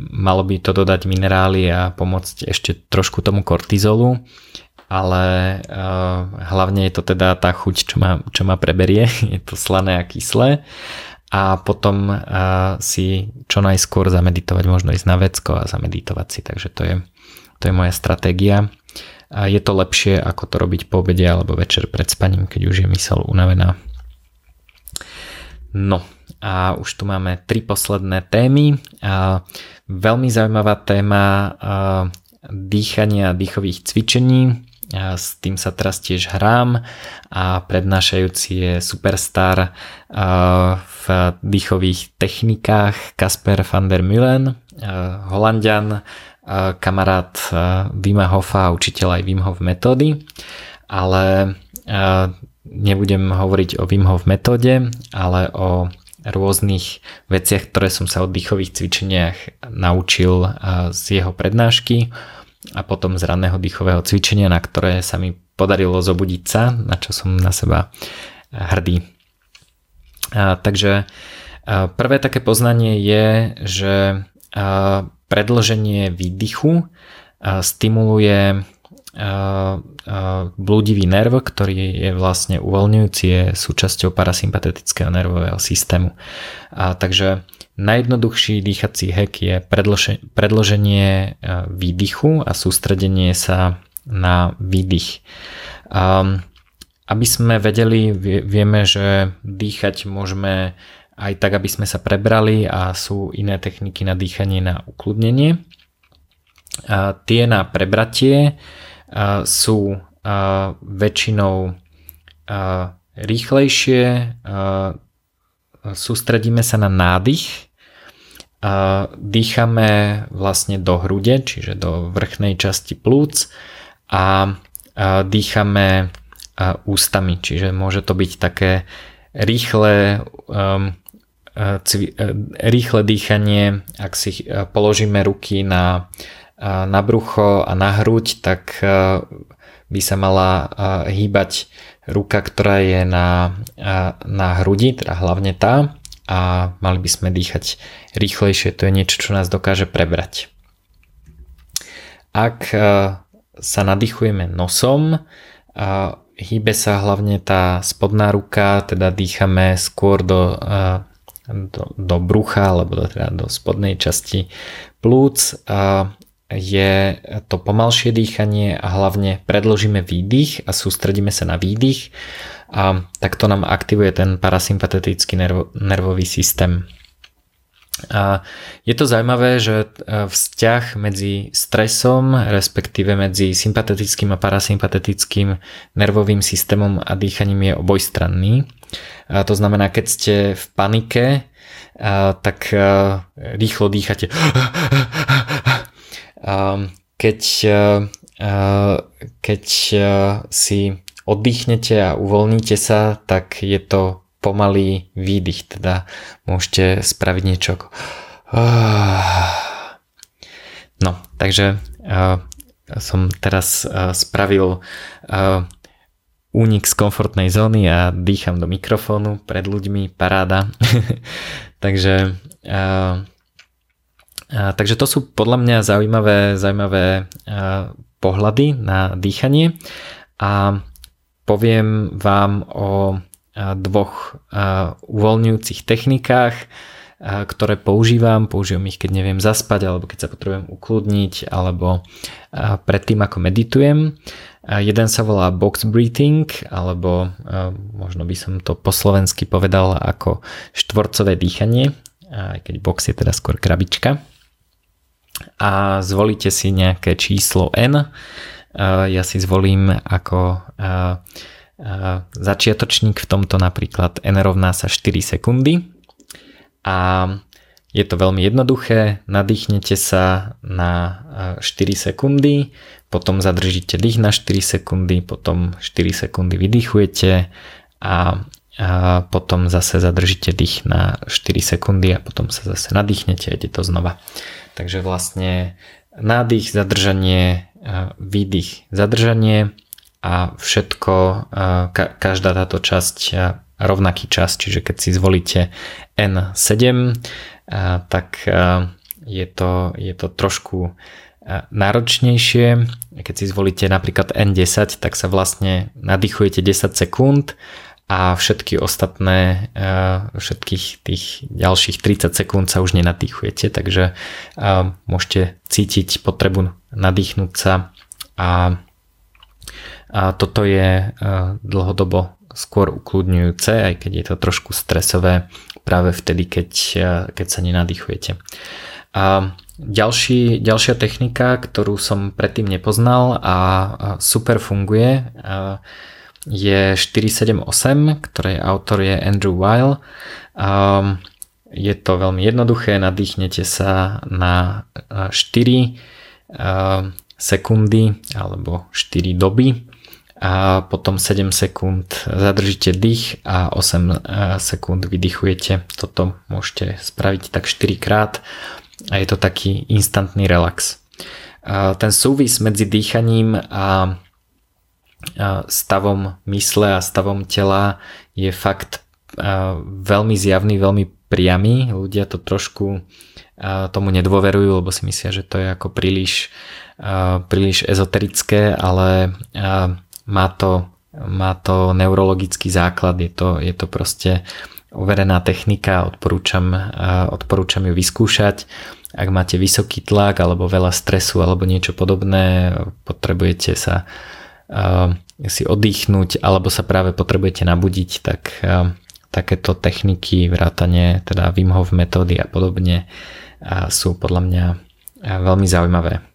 Malo by to dodať minerály a pomôcť ešte trošku tomu kortizolu, ale hlavne je to teda tá chuť, čo ma, čo ma preberie, je to slané a kyslé. A potom si čo najskôr zameditovať, možno ísť na vecko a zameditovať si, takže to je, to je moja stratégia a je to lepšie ako to robiť po obede alebo večer pred spaním, keď už je mysel unavená. No a už tu máme tri posledné témy. A veľmi zaujímavá téma dýchania a dýchových cvičení. A s tým sa teraz tiež hrám a prednášajúci je superstar v dýchových technikách Kasper van der Müllen, holandian, kamarát Vima Hofa a učiteľ aj Wim Hof metódy, ale nebudem hovoriť o Wim Hof metóde, ale o rôznych veciach, ktoré som sa o dýchových cvičeniach naučil z jeho prednášky a potom z ranného dýchového cvičenia, na ktoré sa mi podarilo zobudiť sa, na čo som na seba hrdý. Takže prvé také poznanie je, že predlženie výdychu stimuluje blúdivý nerv, ktorý je vlastne uvoľňujúci, je súčasťou parasympatetického nervového systému. A takže najjednoduchší dýchací hek je predloženie výdychu a sústredenie sa na výdych. Aby sme vedeli, vieme, že dýchať môžeme aj tak, aby sme sa prebrali a sú iné techniky na dýchanie na ukludnenie. A tie na prebratie sú väčšinou rýchlejšie, sústredíme sa na nádych, dýchame vlastne do hrude, čiže do vrchnej časti plúc a dýchame ústami, čiže môže to byť také rýchle um, rýchle dýchanie, ak si e, položíme ruky na, e, na brucho a na hruď, tak by sa mala hýbať ruka, ktorá je na, na hrudi, teda hlavne tá a mali by sme dýchať rýchlejšie, to je niečo, čo nás dokáže prebrať. Ak sa nadýchujeme nosom, hýbe sa hlavne tá spodná ruka, teda dýchame skôr do do, do brucha alebo do, teda do spodnej časti plúc je to pomalšie dýchanie a hlavne predložíme výdych a sústredíme sa na výdych a tak to nám aktivuje ten parasympatetický nervo, nervový systém. A je to zaujímavé, že e, vzťah medzi stresom, respektíve medzi sympatetickým a parasympatetickým nervovým systémom a dýchaním je obojstranný. A to znamená, keď ste v panike, tak e, rýchlo dýchate. Keď, e, keď si oddychnete a uvoľníte sa, tak je to pomalý výdych, teda môžete spraviť niečo ako No, takže uh, som teraz uh, spravil uh, únik z komfortnej zóny a dýcham do mikrofónu pred ľuďmi, paráda. takže uh, uh, takže to sú podľa mňa zaujímavé, zaujímavé uh, pohľady na dýchanie a poviem vám o dvoch uvoľňujúcich technikách, ktoré používam. Používam ich, keď neviem zaspať, alebo keď sa potrebujem ukludniť, alebo predtým, ako meditujem. Jeden sa volá box breathing, alebo možno by som to po slovensky povedal ako štvorcové dýchanie, aj keď box je teda skôr krabička. A zvolíte si nejaké číslo N. Ja si zvolím ako začiatočník v tomto napríklad n rovná sa 4 sekundy. A je to veľmi jednoduché, nadýchnete sa na 4 sekundy, potom zadržíte dých na 4 sekundy, potom 4 sekundy vydýchujete a, potom zase zadržíte dých na 4 sekundy a potom sa zase nadýchnete a ide to znova. Takže vlastne nádych, zadržanie, výdych, zadržanie a všetko, každá táto časť rovnaký čas, čiže keď si zvolíte N7, tak je to, je to trošku náročnejšie. Keď si zvolíte napríklad N10, tak sa vlastne nadýchujete 10 sekúnd a všetky ostatné, všetkých tých ďalších 30 sekúnd sa už nenadýchujete, takže môžete cítiť potrebu nadýchnúť sa a a toto je e, dlhodobo skôr ukludňujúce, aj keď je to trošku stresové práve vtedy, keď, e, keď sa nenadýchujete. A ďalší, ďalšia technika, ktorú som predtým nepoznal a super funguje, je 478, ktorej autor je Andrew Weil. Je to veľmi jednoduché, nadýchnete sa na 4 sekundy alebo 4 doby a potom 7 sekúnd zadržíte dých a 8 e, sekúnd vydychujete. Toto môžete spraviť tak 4 krát a je to taký instantný relax. Ten súvis medzi dýchaním a stavom mysle a stavom tela je fakt veľmi zjavný, veľmi priamy. Ľudia to trošku tomu nedôverujú, lebo si myslia, že to je ako príliš, príliš ezoterické, ale má to, má to neurologický základ, je to, je to proste overená technika, odporúčam, odporúčam ju vyskúšať. Ak máte vysoký tlak alebo veľa stresu alebo niečo podobné, potrebujete sa si oddychnúť alebo sa práve potrebujete nabudiť, tak takéto techniky, vrátanie teda Wim Hof metódy a podobne sú podľa mňa veľmi zaujímavé.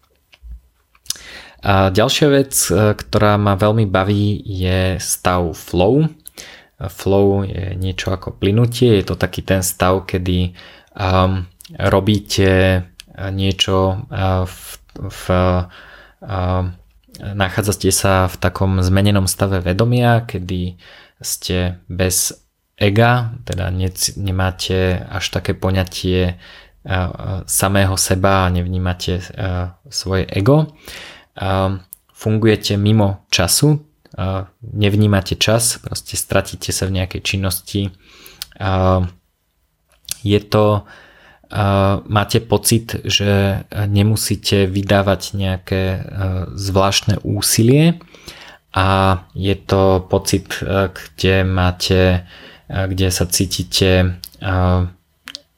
A ďalšia vec, e, ktorá ma veľmi baví, je stav flow. Flow je niečo ako plynutie, je to taký ten stav, kedy um, robíte niečo uh, v, v uh, nachádzate sa v takom zmenenom stave vedomia, kedy ste bez ega, teda ne, nemáte až také poňatie uh, samého seba a nevnímate svoje ego fungujete mimo času, nevnímate čas, proste stratíte sa v nejakej činnosti. Je to, máte pocit, že nemusíte vydávať nejaké zvláštne úsilie a je to pocit, kde máte, kde sa cítite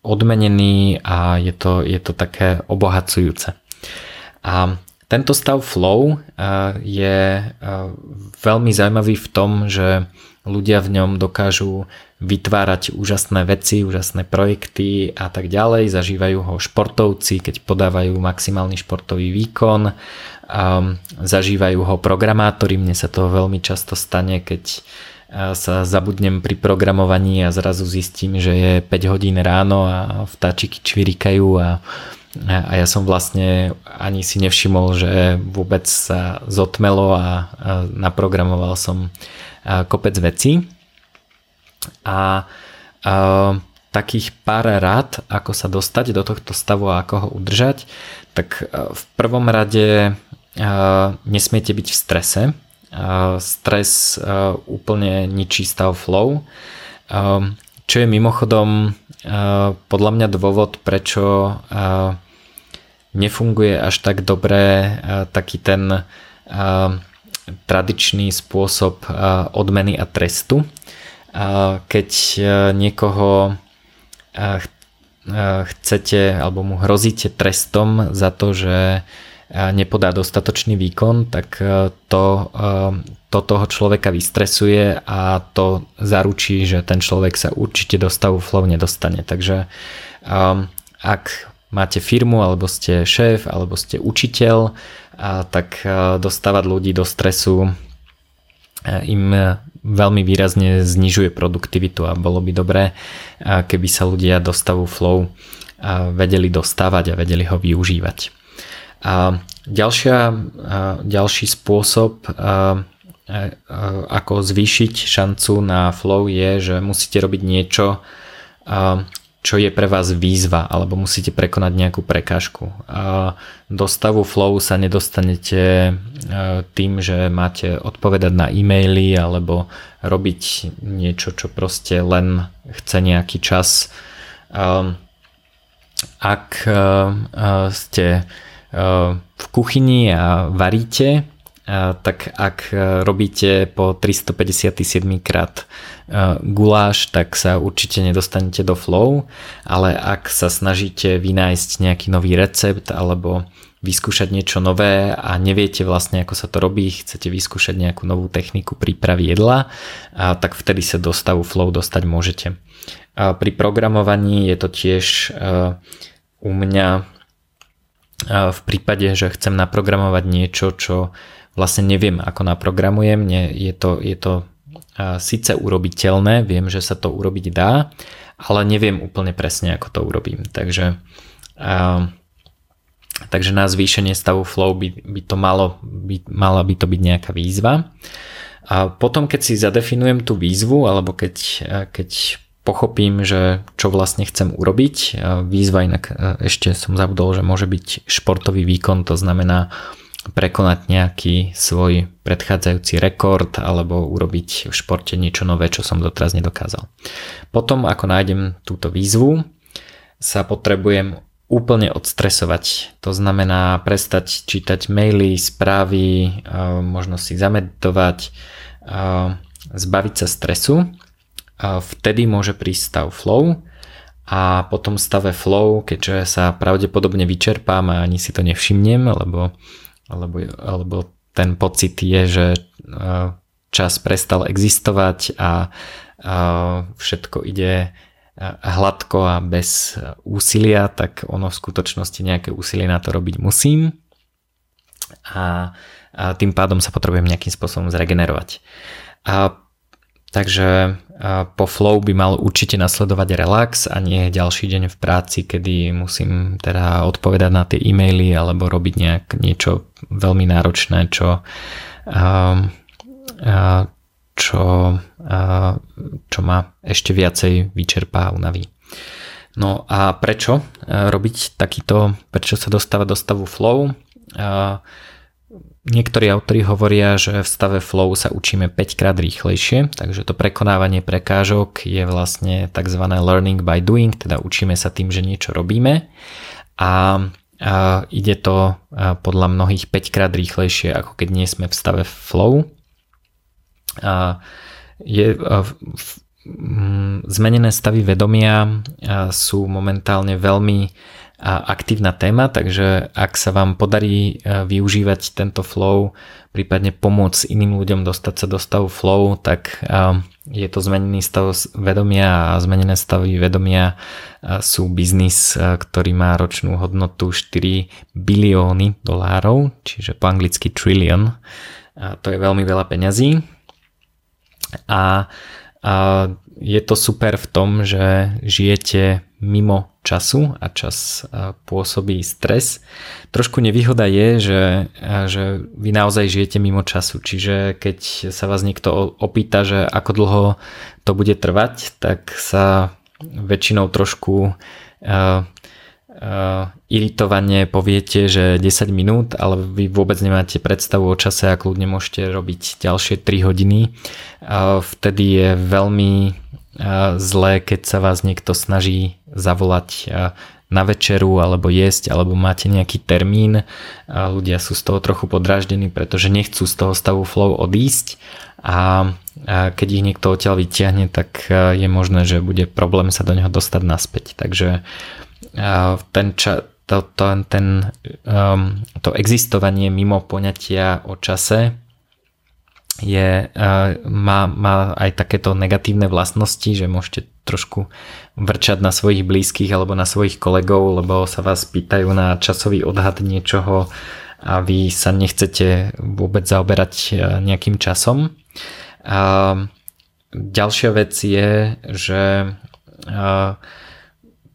odmenený a je to, je to také obohacujúce. A tento stav flow je veľmi zaujímavý v tom, že ľudia v ňom dokážu vytvárať úžasné veci, úžasné projekty a tak ďalej. Zažívajú ho športovci, keď podávajú maximálny športový výkon. Zažívajú ho programátori, mne sa to veľmi často stane, keď sa zabudnem pri programovaní a zrazu zistím, že je 5 hodín ráno a vtáčiky čvirikajú a a ja som vlastne ani si nevšimol, že vôbec sa zotmelo a naprogramoval som kopec vecí. A, a takých pár rád, ako sa dostať do tohto stavu a ako ho udržať, tak v prvom rade nesmiete byť v strese. Stres úplne ničí stav flow. Čo je mimochodom podľa mňa dôvod, prečo nefunguje až tak dobre taký ten tradičný spôsob odmeny a trestu. Keď niekoho chcete alebo mu hrozíte trestom za to, že nepodá dostatočný výkon, tak to, to toho človeka vystresuje a to zaručí, že ten človek sa určite do stavu flow nedostane. Takže ak máte firmu, alebo ste šéf, alebo ste učiteľ, tak dostávať ľudí do stresu im veľmi výrazne znižuje produktivitu a bolo by dobré, keby sa ľudia do stavu flow vedeli dostávať a vedeli ho využívať. A ďalšia, ďalší spôsob, ako zvýšiť šancu na flow je, že musíte robiť niečo, čo je pre vás výzva, alebo musíte prekonať nejakú prekážku. Do stavu flow sa nedostanete tým, že máte odpovedať na e-maily alebo robiť niečo, čo proste len chce nejaký čas. Ak ste v kuchyni a varíte, tak ak robíte po 357 krát guláš, tak sa určite nedostanete do flow, ale ak sa snažíte vynájsť nejaký nový recept alebo vyskúšať niečo nové a neviete vlastne ako sa to robí, chcete vyskúšať nejakú novú techniku prípravy jedla, tak vtedy sa do stavu flow dostať môžete. Pri programovaní je to tiež u mňa v prípade, že chcem naprogramovať niečo, čo vlastne neviem, ako naprogramujem. Nie, je to, je to síce urobiteľné, viem, že sa to urobiť dá, ale neviem úplne presne, ako to urobím. Takže, a, takže na zvýšenie stavu flow by, by to malo, by, mala by to byť nejaká výzva. A potom, keď si zadefinujem tú výzvu, alebo keď, keď pochopím, že čo vlastne chcem urobiť. Výzva inak e, ešte som zabudol, že môže byť športový výkon, to znamená prekonať nejaký svoj predchádzajúci rekord alebo urobiť v športe niečo nové, čo som doteraz nedokázal. Potom, ako nájdem túto výzvu, sa potrebujem úplne odstresovať. To znamená prestať čítať maily, správy, e, možno si zamedovať, e, zbaviť sa stresu vtedy môže prísť stav flow a potom stave flow, keďže sa pravdepodobne vyčerpám a ani si to nevšimnem, lebo, lebo, lebo ten pocit je, že e, čas prestal existovať a, a všetko ide e, hladko a bez úsilia, tak ono v skutočnosti nejaké úsilie na to robiť musím a tým pádom sa potrebujem nejakým spôsobom zregenerovať. A Takže po flow by mal určite nasledovať relax a nie ďalší deň v práci, kedy musím teda odpovedať na tie e-maily alebo robiť nejak niečo veľmi náročné, čo, čo, čo ma ešte viacej vyčerpá a unaví. No a prečo robiť takýto, prečo sa dostávať do stavu flow? Niektorí autori hovoria, že v stave flow sa učíme 5 krát rýchlejšie, takže to prekonávanie prekážok je vlastne tzv. learning by doing, teda učíme sa tým, že niečo robíme a, ide to podľa mnohých 5 krát rýchlejšie, ako keď nie sme v stave flow. Je, zmenené stavy vedomia sú momentálne veľmi aktívna téma, takže ak sa vám podarí využívať tento flow, prípadne pomôcť iným ľuďom dostať sa do stavu flow, tak je to zmenený stav vedomia a zmenené stavy vedomia sú biznis, ktorý má ročnú hodnotu 4 bilióny dolárov, čiže po anglicky trillion. A to je veľmi veľa peňazí. A, a je to super v tom, že žijete mimo času a čas pôsobí stres. Trošku nevýhoda je, že, že vy naozaj žijete mimo času, čiže keď sa vás niekto opýta, že ako dlho to bude trvať, tak sa väčšinou trošku uh, uh, iritovane poviete, že 10 minút, ale vy vôbec nemáte predstavu o čase a kľudne môžete robiť ďalšie 3 hodiny. Uh, vtedy je veľmi zlé, keď sa vás niekto snaží zavolať na večeru alebo jesť alebo máte nejaký termín a ľudia sú z toho trochu podráždení, pretože nechcú z toho stavu flow odísť a keď ich niekto odtiaľ vyťahne, tak je možné, že bude problém sa do neho dostať naspäť. Takže ten, ča, to, to, ten, um, to existovanie mimo poňatia o čase je, má, má aj takéto negatívne vlastnosti, že môžete trošku vrčať na svojich blízkych alebo na svojich kolegov, lebo sa vás pýtajú na časový odhad niečoho a vy sa nechcete vôbec zaoberať e, nejakým časom. A ďalšia vec je, že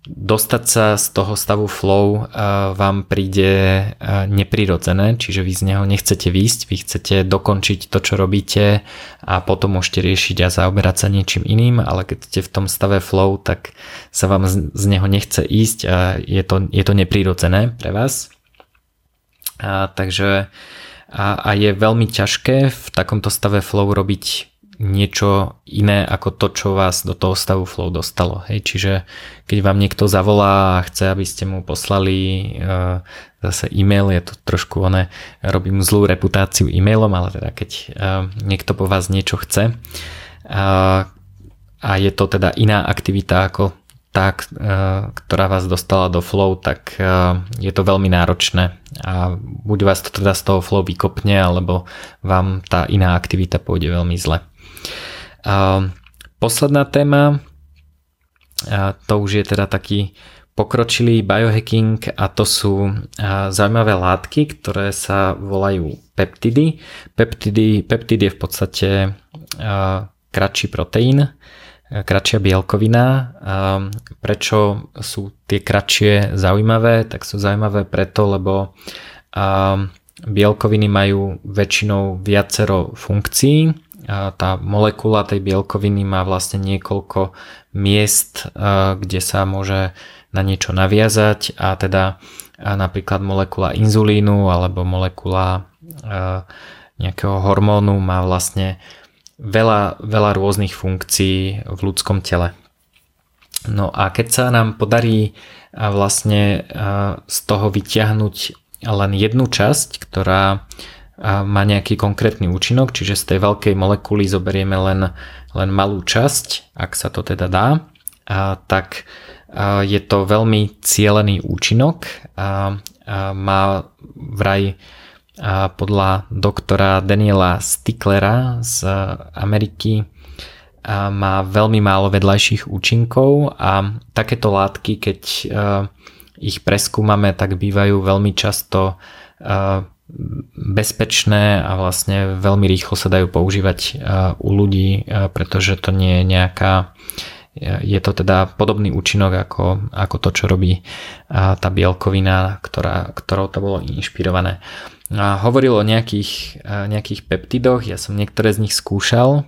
dostať sa z toho stavu flow vám príde neprirodzené, čiže vy z neho nechcete výjsť, vy chcete dokončiť to, čo robíte a potom môžete riešiť a zaoberať sa niečím iným, ale keď ste v tom stave flow, tak sa vám z neho nechce ísť a je to, je to neprirodzené pre vás. A, takže a, a je veľmi ťažké v takomto stave flow robiť niečo iné ako to, čo vás do toho stavu flow dostalo. Hej, čiže keď vám niekto zavolá a chce, aby ste mu poslali uh, zase e-mail, je to trošku one, robím zlú reputáciu e-mailom, ale teda keď uh, niekto po vás niečo chce uh, a je to teda iná aktivita ako tá, ktorá vás dostala do flow, tak je to veľmi náročné a buď vás to teda z toho flow vykopne, alebo vám tá iná aktivita pôjde veľmi zle. A posledná téma, a to už je teda taký pokročilý biohacking a to sú zaujímavé látky, ktoré sa volajú peptidy. Peptidy, peptid je v podstate kratší proteín, kratšia bielkovina. Prečo sú tie kratšie zaujímavé? Tak sú zaujímavé preto, lebo bielkoviny majú väčšinou viacero funkcií tá molekula tej bielkoviny má vlastne niekoľko miest, kde sa môže na niečo naviazať a teda napríklad molekula inzulínu alebo molekula nejakého hormónu má vlastne veľa, veľa rôznych funkcií v ľudskom tele. No a keď sa nám podarí vlastne z toho vyťahnuť len jednu časť, ktorá má nejaký konkrétny účinok, čiže z tej veľkej molekuly zoberieme len, len malú časť, ak sa to teda dá, a tak a je to veľmi cielený účinok a, a má vraj a podľa doktora Daniela Sticklera z Ameriky a má veľmi málo vedľajších účinkov a takéto látky, keď ich preskúmame, tak bývajú veľmi často bezpečné a vlastne veľmi rýchlo sa dajú používať uh, u ľudí, uh, pretože to nie je nejaká je to teda podobný účinok ako, ako to, čo robí tá bielkovina, ktorá, ktorou to bolo inšpirované. A hovoril o nejakých, nejakých peptidoch, ja som niektoré z nich skúšal.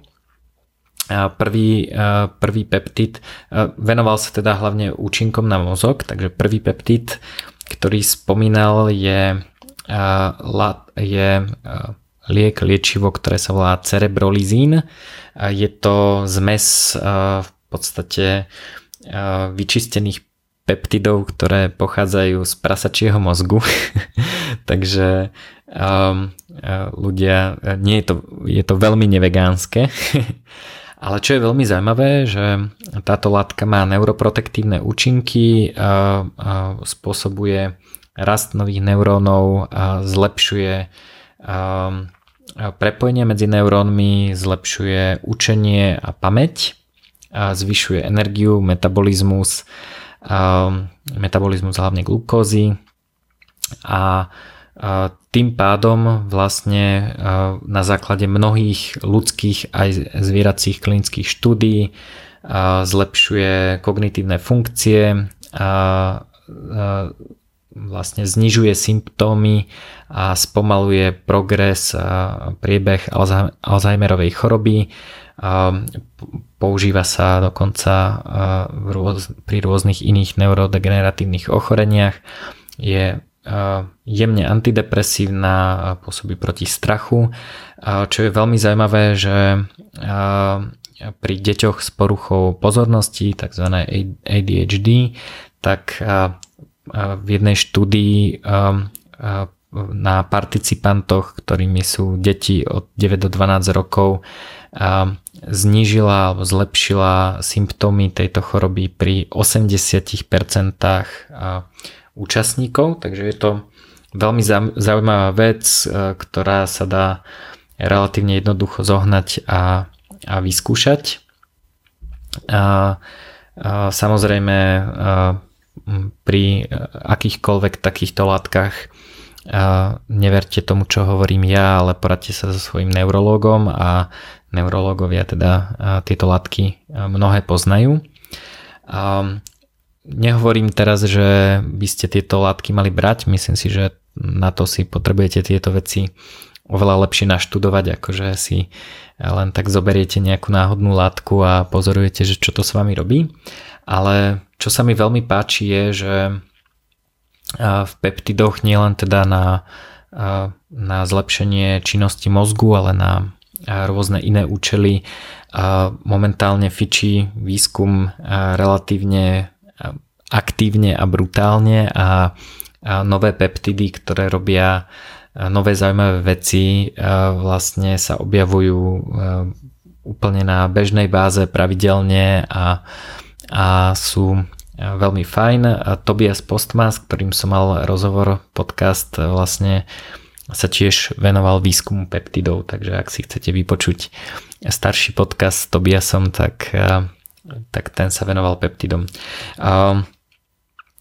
Prvý, prvý peptid venoval sa teda hlavne účinkom na mozog, takže prvý peptid, ktorý spomínal je je liek, liečivo, ktoré sa volá cerebrolizín. Je to zmes v podstate vyčistených peptidov, ktoré pochádzajú z prasačieho mozgu. Takže um, ľudia, nie je to, je to veľmi nevegánske. Ale čo je veľmi zaujímavé, že táto látka má neuroprotektívne účinky, spôsobuje rast nových neurónov, zlepšuje prepojenie medzi neurónmi, zlepšuje učenie a pamäť, zvyšuje energiu, metabolizmus, metabolizmus hlavne glukózy. A tým pádom vlastne na základe mnohých ľudských aj zvieracích klinických štúdí zlepšuje kognitívne funkcie, vlastne znižuje symptómy a spomaluje progres priebeh Alzheimerovej choroby. Používa sa dokonca pri rôznych iných neurodegeneratívnych ochoreniach. Je jemne antidepresívna, pôsobí proti strachu. Čo je veľmi zaujímavé, že pri deťoch s poruchou pozornosti, tzv. ADHD, tak v jednej štúdii na participantoch, ktorými sú deti od 9 do 12 rokov, znížila alebo zlepšila symptómy tejto choroby pri 80% účastníkov, takže je to veľmi zaujímavá vec, e, ktorá sa dá relatívne jednoducho zohnať a, a vyskúšať. A, a samozrejme a, pri akýchkoľvek takýchto látkach a neverte tomu, čo hovorím ja, ale poradte sa so svojím neurologom a neurologovia teda tieto látky mnohé poznajú. Nehovorím teraz, že by ste tieto látky mali brať, myslím si, že na to si potrebujete tieto veci oveľa lepšie naštudovať, ako že si len tak zoberiete nejakú náhodnú látku a pozorujete, že čo to s vami robí. Ale čo sa mi veľmi páči je, že v peptidoch nielen teda na, na zlepšenie činnosti mozgu, ale na rôzne iné účely. Momentálne fičí výskum relatívne aktívne a brutálne a nové peptidy, ktoré robia nové zaujímavé veci, vlastne sa objavujú úplne na bežnej báze pravidelne a, a sú veľmi fajn. Tobias Postman, s ktorým som mal rozhovor, podcast, vlastne sa tiež venoval výskumu peptidov, takže ak si chcete vypočuť starší podcast s Tobiasom, tak, tak ten sa venoval peptidom.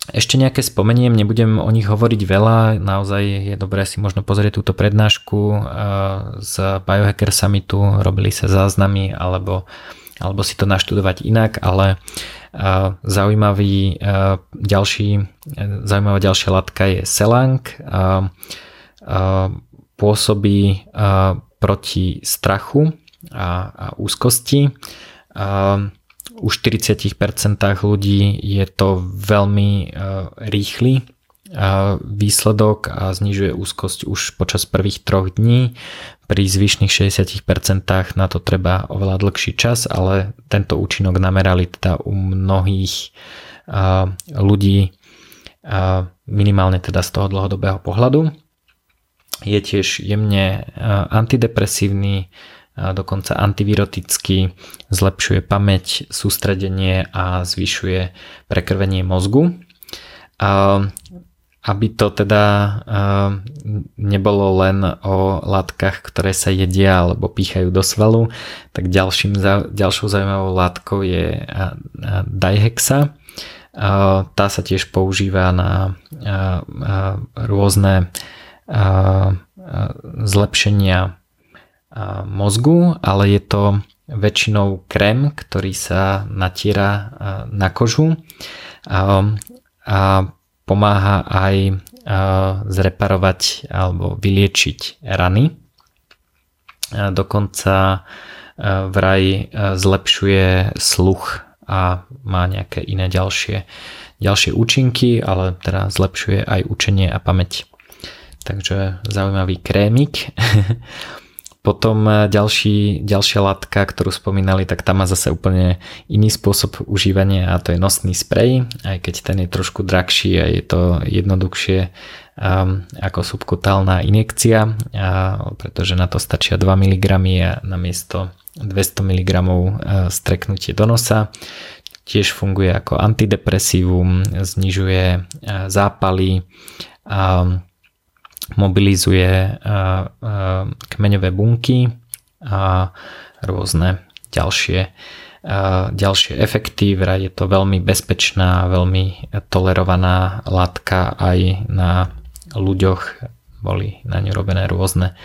Ešte nejaké spomeniem, nebudem o nich hovoriť veľa, naozaj je dobré si možno pozrieť túto prednášku z Biohacker Summitu, robili sa záznamy alebo, alebo si to naštudovať inak, ale zaujímavý ďalší, zaujímavá ďalšia látka je Selang, pôsobí proti strachu a, a úzkosti. U 40% ľudí je to veľmi rýchly výsledok a znižuje úzkosť už počas prvých troch dní. Pri zvyšných 60% na to treba oveľa dlhší čas, ale tento účinok namerali teda u mnohých ľudí minimálne teda z toho dlhodobého pohľadu. Je tiež jemne antidepresívny, dokonca antiviroticky, zlepšuje pamäť, sústredenie a zvyšuje prekrvenie mozgu. Aby to teda nebolo len o látkach, ktoré sa jedia alebo pýchajú do svalu, tak ďalším, ďalšou zaujímavou látkou je dihexa. Tá sa tiež používa na rôzne zlepšenia mozgu, ale je to väčšinou krém, ktorý sa natiera na kožu a pomáha aj zreparovať alebo vyliečiť rany. Dokonca vraj zlepšuje sluch a má nejaké iné ďalšie, ďalšie účinky, ale teda zlepšuje aj učenie a pamäť. Takže zaujímavý krémik. Potom e, ďalší, ďalšia látka, ktorú spomínali, tak tam má zase úplne iný spôsob užívania a to je nosný sprej, aj keď ten je trošku drahší a je to jednoduchšie um, ako subkutálna injekcia, a, pretože na to stačia 2 mg a namiesto 200 mg streknutie do nosa. Tiež funguje ako antidepresívum, znižuje zápaly, mobilizuje kmeňové bunky a rôzne ďalšie, ďalšie efekty. Vraj je to veľmi bezpečná, veľmi tolerovaná látka aj na ľuďoch. Boli na ňu robené rôzne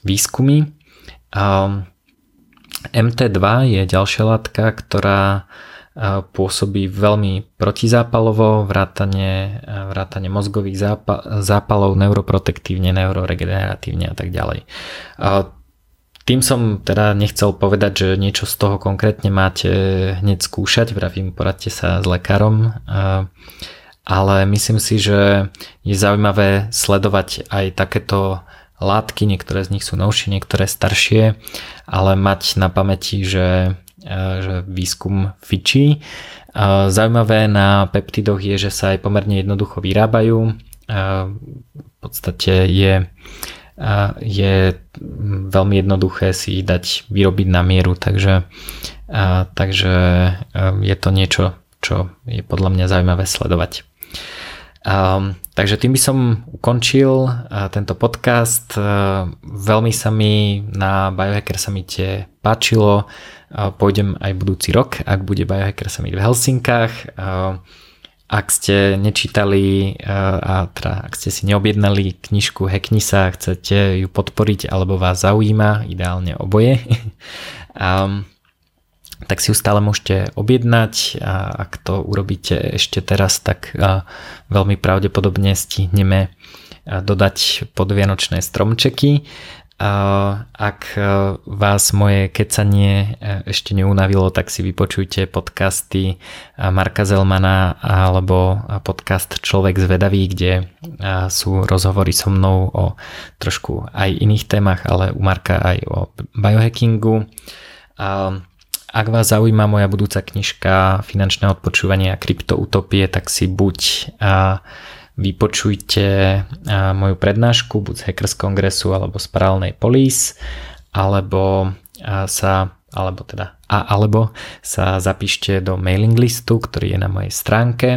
výskumy. MT2 je ďalšia látka, ktorá pôsobí veľmi protizápalovo, vrátanie, vrátanie mozgových zápalov, neuroprotektívne, neuroregeneratívne a tak ďalej. Tým som teda nechcel povedať, že niečo z toho konkrétne máte hneď skúšať, vravím, poradte sa s lekárom, ale myslím si, že je zaujímavé sledovať aj takéto látky, niektoré z nich sú novšie, niektoré staršie, ale mať na pamäti, že že výskum fičí. Zaujímavé na peptidoch je, že sa aj pomerne jednoducho vyrábajú. V podstate je, je veľmi jednoduché si ich dať vyrobiť na mieru, takže, takže je to niečo, čo je podľa mňa zaujímavé sledovať. Um, takže tým by som ukončil uh, tento podcast. Uh, veľmi sa mi na Biohacker Summite páčilo. Pôjdem aj budúci rok, ak bude Biohacker Summit v Helsinkách. Ak ste nečítali a teda ak ste si neobjednali knižku Hackni sa, chcete ju podporiť alebo vás zaujíma, ideálne oboje. tak si ju stále môžete objednať a ak to urobíte ešte teraz, tak veľmi pravdepodobne stihneme dodať podvianočné stromčeky. Ak vás moje kecanie ešte neunavilo, tak si vypočujte podcasty Marka Zelmana alebo podcast Človek zvedavý, kde sú rozhovory so mnou o trošku aj iných témach, ale u Marka aj o biohackingu. Ak vás zaujíma moja budúca knižka Finančné odpočúvanie a kryptoutopie, tak si buď vypočujte moju prednášku buď z Hackers Kongresu alebo z Paralelnej Police, alebo sa alebo teda a alebo sa zapíšte do mailing listu, ktorý je na mojej stránke.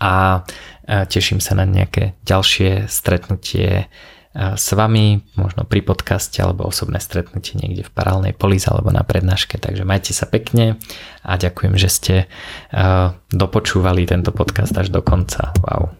A teším sa na nejaké ďalšie stretnutie s vami, možno pri podcaste alebo osobné stretnutie niekde v parálnej polis alebo na prednáške. Takže majte sa pekne a ďakujem, že ste dopočúvali tento podcast až do konca. Wow.